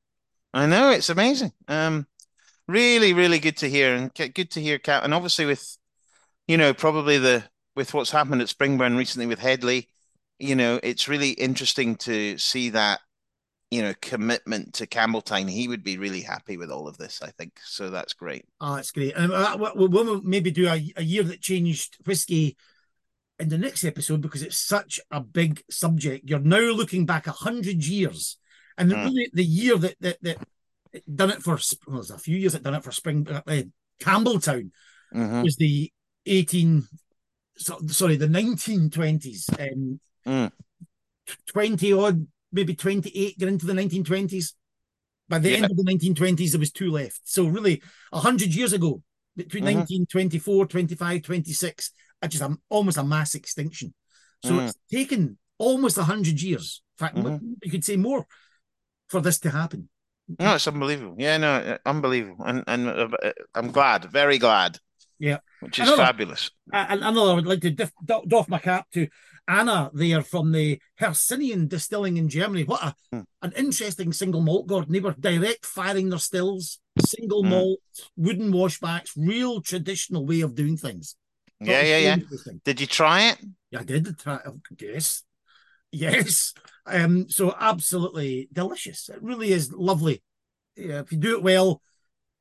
I know it's amazing. Um, really, really good to hear, and good to hear. Cat, and obviously with, you know, probably the with what's happened at Springburn recently with Hedley, you know, it's really interesting to see that, you know, commitment to Campbeltown. He would be really happy with all of this, I think. So that's great. Oh, that's great. And uh, we- we- we'll maybe do a, a year that changed whiskey in the next episode because it's such a big subject. You're now looking back a hundred years, and Mm. really the year that that that done it for well, there's a few years that done it for Spring uh, uh, Campbeltown Mhm. was the eighteen, so, sorry, the nineteen twenties, um, Mm. twenty odd, maybe twenty eight, get into the nineteen twenties. By the Yeah. end of the 1920s, there was two left. So really, 100 years ago, between Mhm. 1924, 25, 26, uh, just a, almost a mass extinction. So Mm. it's taken almost 100 years. In fact, Mhm. you could say more for this to happen. No, it's unbelievable. Yeah, no, uh, unbelievable, and and uh, I'm glad, very glad. Yeah. which is Another- fabulous. And another, I would like to diff, doff my cap to Anna there from the Hercynian Distilling in Germany. What a, Hmm. an interesting single malt, Gordon. They were direct firing their stills, single Hmm. malt, wooden washbacks, real traditional way of doing things. Yeah, yeah, yeah. Did you try it? Yeah, I did try. Yes, yes. Um, so absolutely delicious. It really is lovely. Yeah, if you do it well,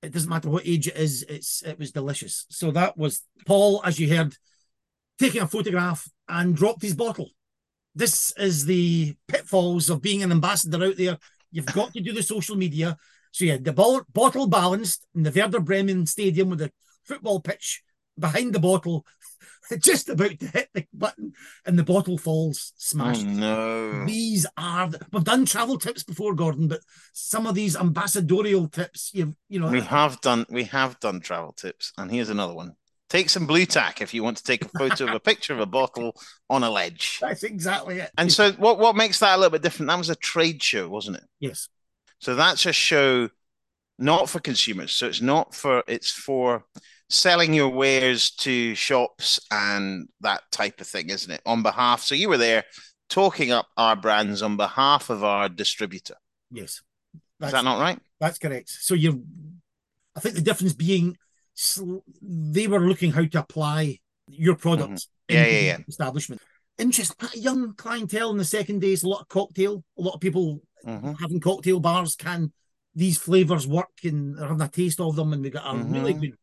it doesn't matter what age it is. It's it was delicious. So that was Paul, as you heard, taking a photograph and dropped his bottle. This is the pitfalls of being an ambassador out there. You've got to do the social media. So yeah, the bottle balanced in the Werder Bremen Stadium with a football pitch behind the bottle, *laughs* just about to hit the button, and the bottle falls smashed. Oh, no. These are the, we've done travel tips before, Gordon, but some of these ambassadorial tips, you you know, We have done we have done travel tips, and here's another one. Take some blue tack if you want to take a photo of a picture of a bottle on a ledge. *laughs* that's exactly it. And so what what makes that a little bit different? That was a trade show, wasn't it? yes, So that's a show not for consumers. So it's not for it's for selling your wares to shops and that type of thing, isn't it? On behalf. So you were there talking up our brands on behalf of our distributor. yes, Is that not right? That's correct. So you're, I think the difference being they were looking how to apply your products Mm-hmm. Yeah, yeah, the yeah. establishment. Interesting, young clientele in the second days, a lot of cocktail, a lot of people Mhm. having cocktail bars. Can these flavors work and having a taste of them? And we got a really Mhm. good,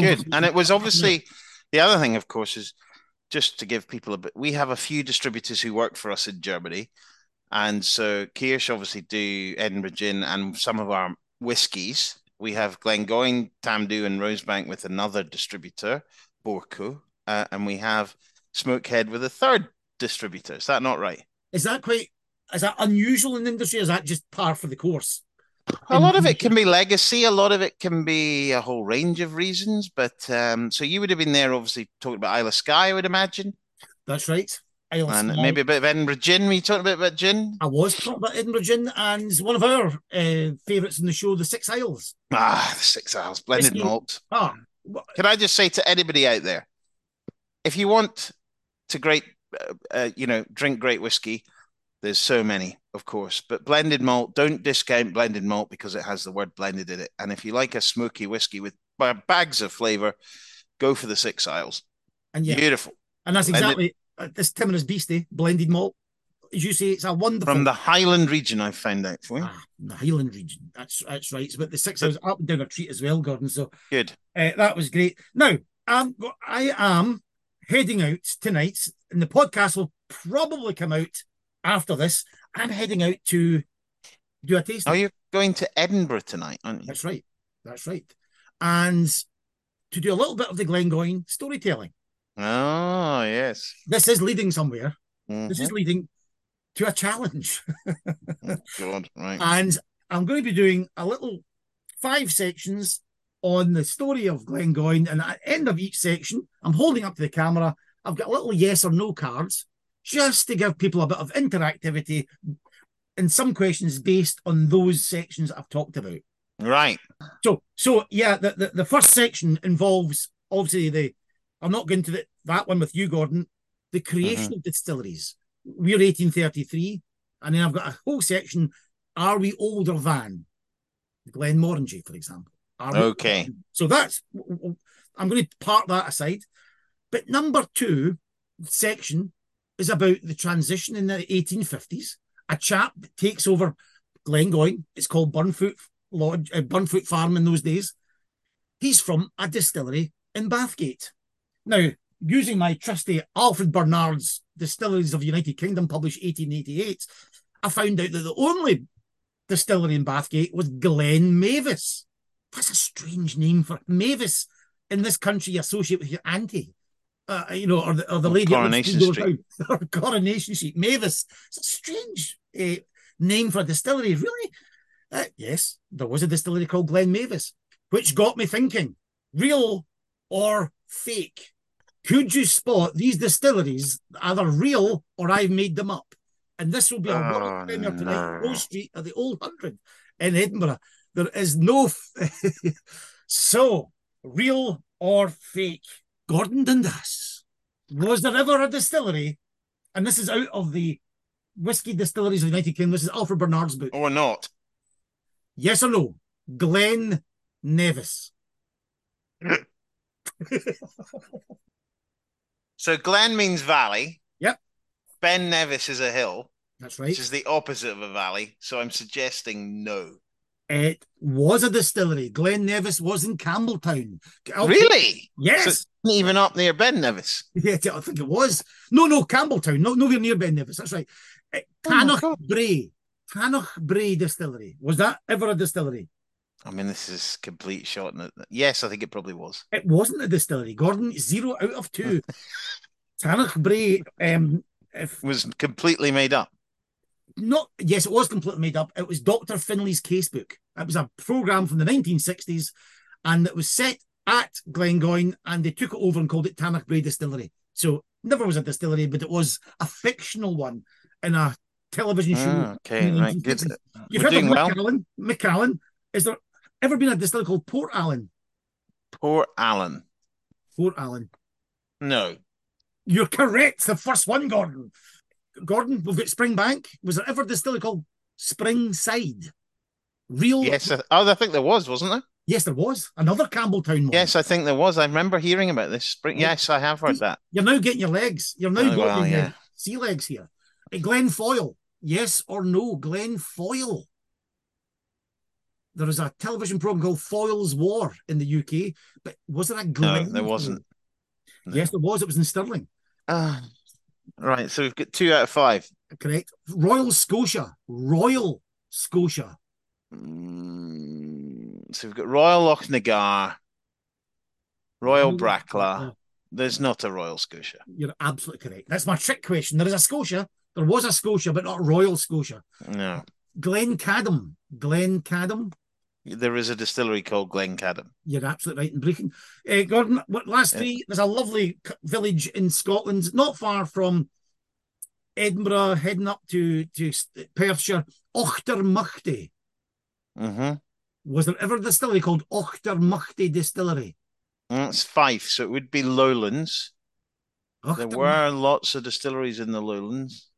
Good. And it was obviously the other thing, of course, is just to give people a bit. We have a few distributors who work for us in Germany. And so Kirsch obviously do Edinburgh Gin and some of our whiskies. We have Glengoyne, Tamdhu, and Rosebank with another distributor, Borco. Uh, and we have Smokehead with a third distributor. Is that not right? Is that quite? Is that unusual in the industry? Is that just par for the course? A lot of it can be legacy. A lot of it can be a whole range of reasons. But um, so you would have been there, obviously, talking about Isle of Skye, I would imagine. That's right. Isle and Skye. maybe a bit of Edinburgh gin. Were you talking a bit about gin? I was talking about Edinburgh Gin and one of our uh, favourites in the show, the Six Isles. Ah, the Six Isles blended Whiskey. malt. Ah, Can I just say to anybody out there, if you want to great, uh, uh, you know, drink great whiskey, there's so many, of course. But blended malt, don't discount blended malt because it has the word blended in it. And if you like a smoky whiskey with bags of flavour, go for the Six Isles. and yeah, Beautiful. and that's exactly uh, this Timorous Beastie blended malt. as you say, it's a wonderful From the Highland region, I found out for you. ah, the Highland region. That's that's right. It's about the six hours up and down a treat as well, Gordon. So Good. uh, that was great. Now, um, I am heading out tonight, and the podcast will probably come out after this. I'm heading out to do a tasting. Oh, you're going to Edinburgh tonight, aren't you? That's right. That's right. And to do a little bit of the Glengoyne storytelling. Oh, yes. This is leading somewhere. This Mhm. is leading to a challenge. *laughs* God, right. and I'm going to be doing a little five sections on the story of Glengoyne. And at the end of each section, I'm holding up to the camera. I've got little yes or no cards just to give people a bit of interactivity and some questions based on those sections I've talked about. Right. So, so yeah, the, the, the first section involves obviously the. I'm not going to the, that one with you, Gordon. The creation mm-hmm. of distilleries. We're 1833, and then I've got a whole section. Are we older than Glenmorangie, for example? Are we Okay. So that's. I'm going to park that aside. But number two section is about the transition in the 1850s. A chap takes over Glengoyne. It's called Burnfoot Lodge, uh, Burnfoot Farm in those days. He's from a distillery in Bathgate. Now, using my trusty Alfred Barnard's Distilleries of the United Kingdom, published 1888, I found out that the only distillery in Bathgate was Glen Mavis. That's a strange name for Mavis in this country. You associate with your auntie, uh, you know, or the, or the lady at Coronation Street. *laughs* Or Coronation Street. Mavis. It's a strange uh, name for a distillery, really. Uh, yes, there was a distillery called Glen Mavis, which got me thinking: real or fake? Could you spot these distilleries either real or I've made them up? And this will be a Oh, world premiere tonight, no. Rose Street at the Old Hundred in Edinburgh. There is no. F- *laughs* so, real or fake? Gordon Dundas. Was there ever a distillery? And this is out of the Whiskey Distilleries of the United Kingdom. This is Alfred Barnard's book. Oh, or not. Yes or no? Glen Nevis. *laughs* So Glen means valley. Yep. Ben Nevis is a hill, That's right. which is the opposite of a valley. So I'm suggesting no. It was a distillery. Glen Nevis was in Campbeltown. Really? Yes. So even up near Ben Nevis. Yeah, I think it was. No, no, Campbeltown. No, nowhere near Ben Nevis. That's right. Uh, Oh my Tannoch Bray. Tannochbrae Distillery. Was that ever a distillery? I mean, this is complete shot. Yes, I think it probably was. It wasn't a distillery. Gordon, zero out of two. *laughs* Tannochbrae, um, if was completely made up. not yes, it was completely made up. It was Dr. Finlay's casebook. It was a program from the 1960s, and it was set at Glengoyne, and they took it over and called it Tannochbrae Distillery. So never was a distillery, but it was a fictional one in a television show. Ah, okay, right, good. You've We're heard of doing well. Macallan. Is there ever been a distillery called Port Allen? Poor Allen. Port Allen. No. You're correct. The first one, Gordon. Gordon, we've got Springbank. Was there ever a distillery called Springside? Real? Yes. I, oh, I think there was, wasn't there? Yes, there was another Campbeltown one. Yes, I think there was. I remember hearing about this. Spring. Yes, I have heard that. You're now getting your legs. You're now Oh, getting well, your yeah. sea legs here. Uh, Glen Foyle. Yes or no? Glen Foyle. There is a television program called Foyle's War in the UK, but was there a Glen? No, there wasn't. No. Yes, there was. It was in Stirling. Ah, right. So we've got two out of five. Correct. Royal Scotia. Royal Scotia. Mm, so we've got Royal Lochnagar, Royal Royal Brackla. There's not a Royal Scotia. You're absolutely correct. That's my trick question. There is a Scotia. There was a Scotia, but not Royal Scotia. No. Glencadam. Glen Cadam. There is a distillery called Glencadam. You're absolutely right in breaking. Uh, Gordon, what last Yeah. three? There's a lovely village in Scotland, not far from Edinburgh, heading up to to Perthshire. Auchtermuchty. Mm-hmm. Was there ever a distillery called Auchtermuchty Distillery? That's Fife, so it would be Lowlands. There were lots of distilleries in the Lowlands,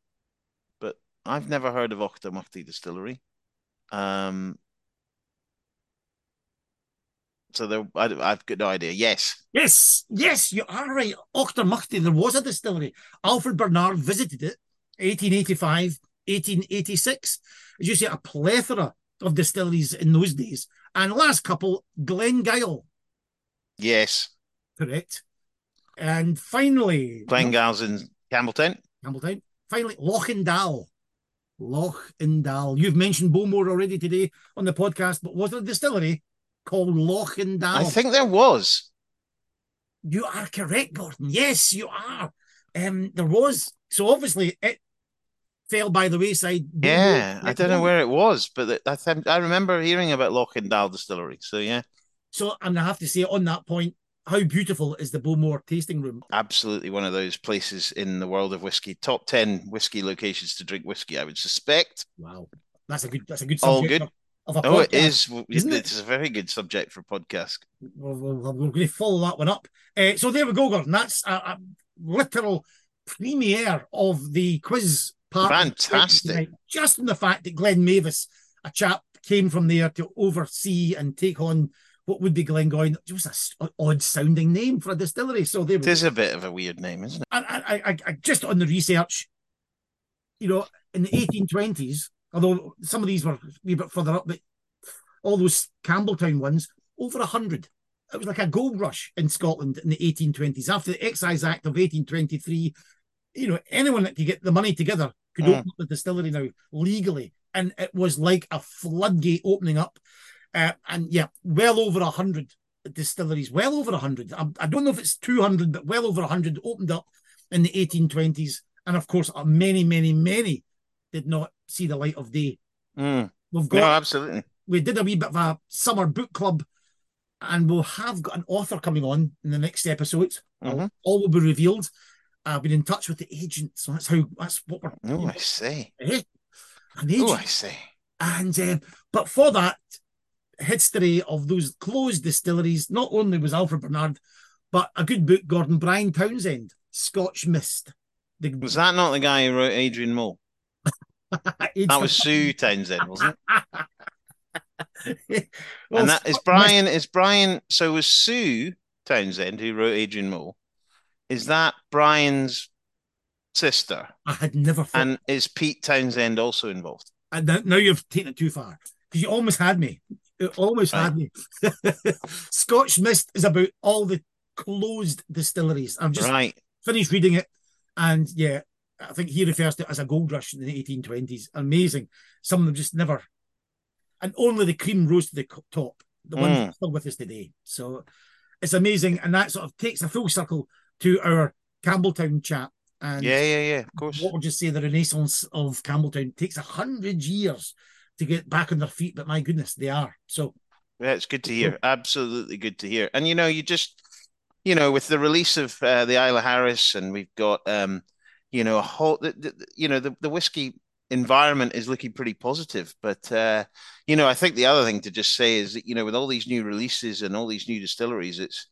but I've never heard of Auchtermuchty Distillery. Um, so there, I, I've got no idea. Yes, Yes, yes, you are right. Auchtermuchty. There was a distillery. Alfred Barnard visited it 1885, 1886. As you see, a plethora of distilleries in those days. And last couple, Glengyle, Yes. correct. And finally, Glengyle's in Campbeltown. Campbeltown. Finally, Lochindaal. Lochindaal. You've mentioned Bowmore already today on the podcast, but was there a distillery called Lochindaal? I think there was. You are correct, Gordon. Yes, you are. Um, there was. So obviously it fell by the wayside. Yeah, I don't know where it was, but I think I remember hearing about Lochindaal Distillery. So yeah, So, and I have to say on that point, how beautiful is the Bowmore tasting room? absolutely one of those places in the world of whiskey. Top ten whiskey locations to drink whiskey, I would suspect. Wow, that's a good. That's a good. All good. Of, of Oh, it podcast, is. isn't it? It's a very good subject for podcast. We're, we're, we're going to follow that one up. Uh, so there we go, Gordon. That's a, a literal premiere of the quiz Fantastic. Just in the fact that Glen Mavis, a chap, came from there to oversee and take on what would be Glengoyne. It was just a s- odd sounding name for a distillery. So there It is a bit of a weird name, isn't it? I, I, I just on the research, you know, in the 1820s, although some of these were a wee bit further up, but all those Campbeltown ones, over a hundred. It was like a gold rush in Scotland in the 1820s. After the Excise Act of 1823, you know, anyone that could get the money together could Mm. open up the distillery now legally. And it was like a floodgate opening up. Uh, and yeah, well over a hundred distilleries, well over a hundred. I, I don't know if it's 200, but well over a hundred opened up in the 1820s. And of course, uh, many, many, many did not see the light of day. Mm. We've got No, absolutely. we did a wee bit of a summer book club, and we'll have got an author coming on in the next episode. Mhm. All will be revealed. I've been in touch with the agent, so that's how that's what we're. Oh, I see. Eh? An agent. Oh, I see. And um, but for that history of those closed distilleries, not only was Alfred Barnard, but a good book, Gordon Brian Townsend, Scotch Missed. The, Was that not the guy who wrote Adrian Mole? *laughs* That was Sue Townsend, wasn't it? Well, *laughs* and that is Brian. Is Brian? So was Sue Townsend who wrote Adrian Mole? Is that Brian's sister? I had never thought. And is Pete Townshend also involved? And now- now you've taken it too far because you almost had me. You almost had me. *laughs* Scotch Missed is about all the closed distilleries. I've just Right. finished reading it, and yeah, I think he refers to it as a gold rush in the 1820s. Amazing. Some of them just never, and only the cream rose to the top. The ones Mm. that still with us today. So it's amazing, and that sort of takes a full circle to our Campbeltown chat. And Yeah, yeah, yeah. Of course. what would you say the renaissance of Campbeltown takes a hundred years to get back on their feet, but my goodness, they are. So Yeah, it's good to hear. Absolutely good to hear. And you know, you just, you know, with the release of uh, the Isla Harris, and we've got, um, you know, a whole, the, the, you know, the the whiskey environment is looking pretty positive. But uh, you know, I think the other thing to just say is that you know, with all these new releases and all these new distilleries, it's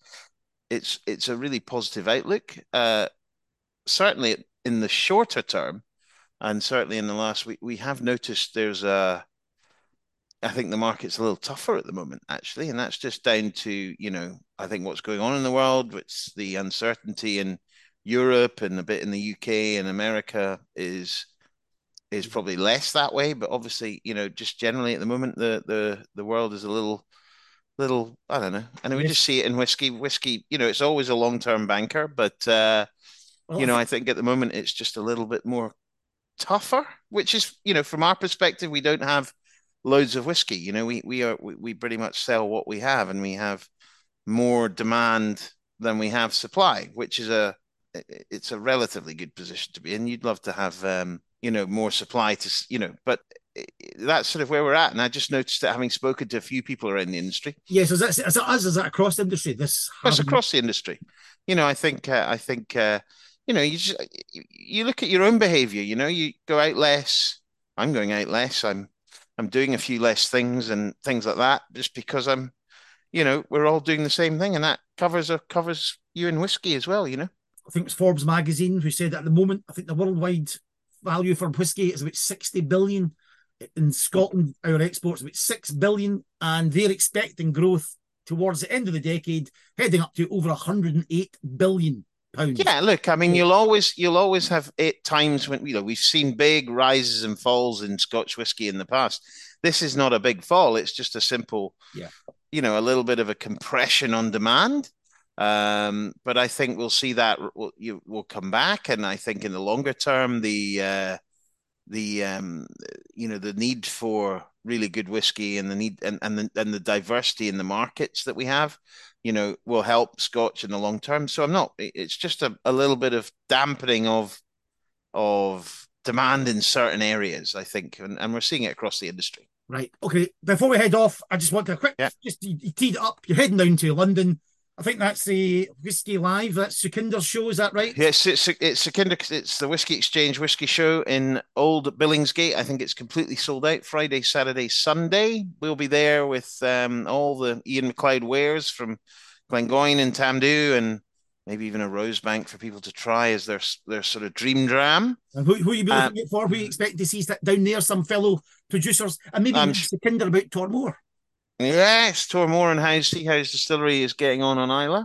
it's it's a really positive outlook. Uh, certainly in the shorter term, and certainly in the last week, we have noticed there's a I think the market's a little tougher at the moment, actually, and that's just down to you know I think what's going on in the world, which the uncertainty in Europe and a bit in the UK and America is is probably less that way, but obviously you know just generally at the moment the the the world is a little little I don't know, and we just see it in whiskey. Whiskey, you know, it's always a long term banker, but uh, Well, you know I think at the moment it's just a little bit more tougher, which is you know from our perspective we don't have loads of whiskey. You know, we we are we, we pretty much sell what we have, and we have more demand than we have supply, which is a it's a relatively good position to be in. You'd love to have um, you know more supply to you know, but that's sort of where we're at. And I just noticed that having spoken to a few people around the industry, yes, is that, is that us? Is that across the industry? This having- across the industry. You know, I think uh, I think uh, you know you just you look at your own behavior. You know, you go out less. I'm going out less. I'm I'm doing a few less things and things like that just because I'm, you know, we're all doing the same thing, and that covers a covers you in whiskey as well. You know. I think it's Forbes magazine who said that at the moment, I think the worldwide value for whiskey is about 60 billion. In Scotland, our exports are about 6 billion, and they're expecting growth towards the end of the decade, heading up to over 108 billion pounds. Yeah, look, I mean, you'll always you'll always have it times when you know we've seen big rises and falls in Scotch whiskey in the past. This is not a big fall; it's just a simple, Yeah. you know, a little bit of a compression on demand. Um, but I think we'll see that we'll, you will come back, and I think in the longer term, the uh, the um, you know the need for really good whiskey and the need and and the, and the diversity in the markets that we have, you know, will help Scotch in the long term. So I'm not. It's just a, a little bit of dampening of of demand in certain areas, I think, and, and we're seeing it across the industry. Right. Okay. Before we head off, I just want to quick, Yeah. just you, teed up. You're heading down to London. I think that's the Whiskey Live. That's Sukhinder's show. Is that right? Yes, it's it's a kind of it's the Whiskey Exchange Whiskey Show in Old Billingsgate. I think it's completely sold out. Friday, Saturday, Sunday. We'll be there with um, all the Ian Macleod wares from Glengoyne and Tamdhu, and maybe even a Rosebank for people to try as their their sort of dream dram. And who, who you be Um, looking at for? You expect to see down there? Some fellow producers, and maybe um, Sukinder about Tormore. Yes, Tormore and House Tea House Distillery is getting on on Islay.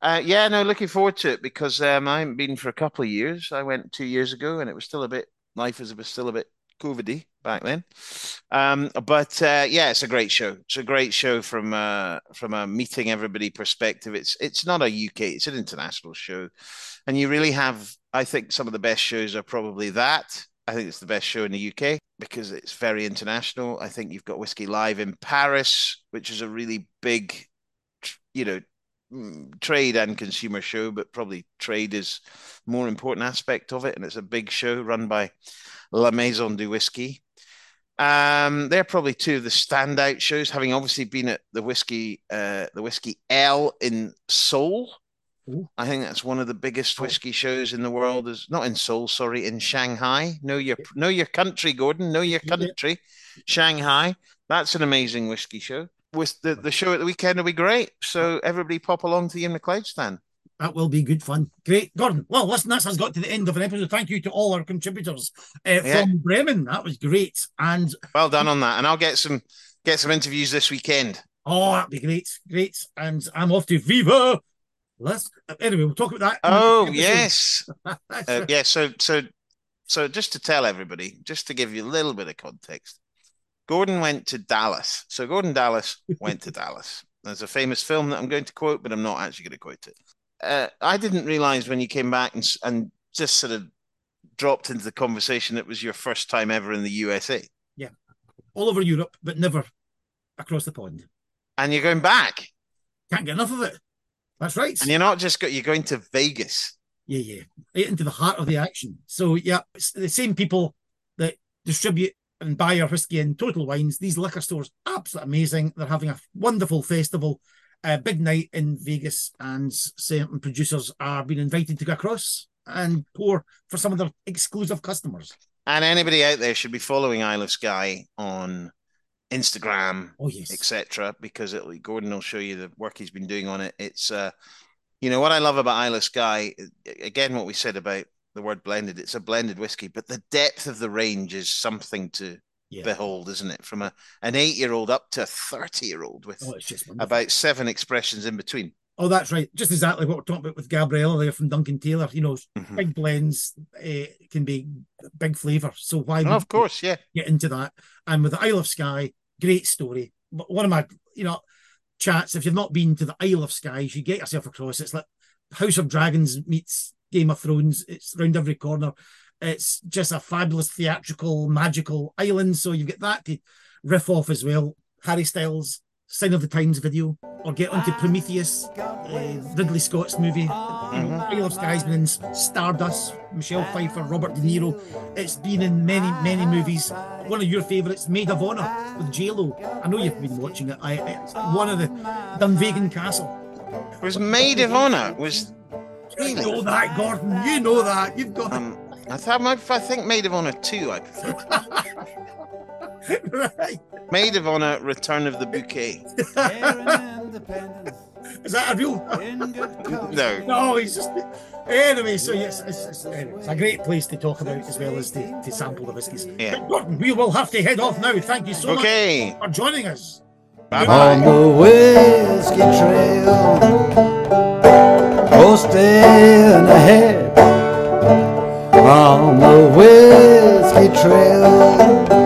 Uh, yeah, no, looking forward to it because um, I haven't been for a couple of years. I went two years ago, and it was still a bit life was still a bit COVIDy back then. Um, but uh, yeah, it's a great show. It's a great show from uh, from a meeting everybody perspective. It's it's not a UK, it's an international show, and you really have. I think some of the best shows are probably that. I think it's the best show in the UK because it's very international. I think you've got Whiskey Live in Paris, which is a really big, you know, mm, trade and consumer show, but probably trade is more important aspect of it, and it's a big show run by La Maison du Whisky. Um, they're probably two of the standout shows, having obviously been at the whiskey, uh, the whiskey L in Seoul. Ooh. I think that's one of the biggest whiskey shows in the world. Is not in Seoul, sorry, in Shanghai. Know your know your country, Gordon. Know your country, Shanghai. That's an amazing whiskey show. With the, the show at the weekend will be great. So everybody pop along to the Ian Macleod stand. That will be good fun. Great, Gordon. Well, listen, that has got to the end of an episode. Thank you to all our contributors uh, Yeah. from Bremen. That was great. And Well done on that. And I'll get some get some interviews this weekend. oh, that'd be great, great. And I'm off to Viva. Let's anyway. We'll talk about that. Oh yes. *laughs* Uh, yeah, so so so just to tell everybody, just to give you a little bit of context, Gordon went to Dallas. So Gordon Dallas went to *laughs* Dallas. There's a famous film that I'm going to quote, but I'm not actually going to quote it. Uh, I didn't realize when you came back and and just sort of dropped into the conversation it was your first time ever in the USA, Yeah, all over Europe, but never across the pond. and you're going back, Can't get enough of it. That's right. and you're not just go, you're going to Vegas. Yeah, yeah. Right into the heart of the action. So yeah, it's the same people that distribute and buy our whiskey in Total Wines. These liquor stores, absolutely amazing. They're having a wonderful festival, a big night in Vegas, and certain producers are being invited to go across and pour for some of their exclusive customers. And anybody out there should be following Isle of Skye on Instagram, Oh yes, etc. Because it, Gordon will show you the work he's been doing on it. It's, uh, you know, what I love about of Skye. Again, what we said about the word blended. It's a blended whiskey, but the depth of the range is something to yeah. behold, isn't it? From a an eight year old up to a thirty year old with Oh, it's just wonderful. about seven expressions in between. Oh, that's right. Just exactly what we're talking about with Gabriella there from Duncan Taylor. You know, Mhm. big blends uh, can be big flavour. So why? Oh, of course, yeah. get into that. And with the Isle of Skye, great story. But One of my, you know, chats. If you've not been to the Isle of Skye, you should get yourself across. It's like House of Dragons meets Game of Thrones. It's round every corner. It's just a fabulous theatrical, magical island. So you get that to riff off as well. Harry Styles, Sign of the Times video, or get onto Prometheus, uh, Ridley Scott's movie. You know, Isle of Skye's been in Stardust, Michelle Pfeiffer, Robert De Niro. It's been in many, many movies. One of your favourites, Made of Honor with J Lo. I know you've been watching it. I, it's one of the Dunvegan Castle. It was Made of Honor was You know that, Gordon. You know that. You've got um. I thought my, I think Made of Honor two. I prefer *laughs* right. Maid of Honor: Return of the Bouquet. Is that a real? No, No, he's just. Anyway, so yes, it's, it's, it's a great place to talk about as well as to, to sample the whiskies. Yeah. But Gordon, we will have to head off now. Thank you so Okay. much for joining us. Bye bye. On the whiskey trail. coasting ahead on the whiskey trail.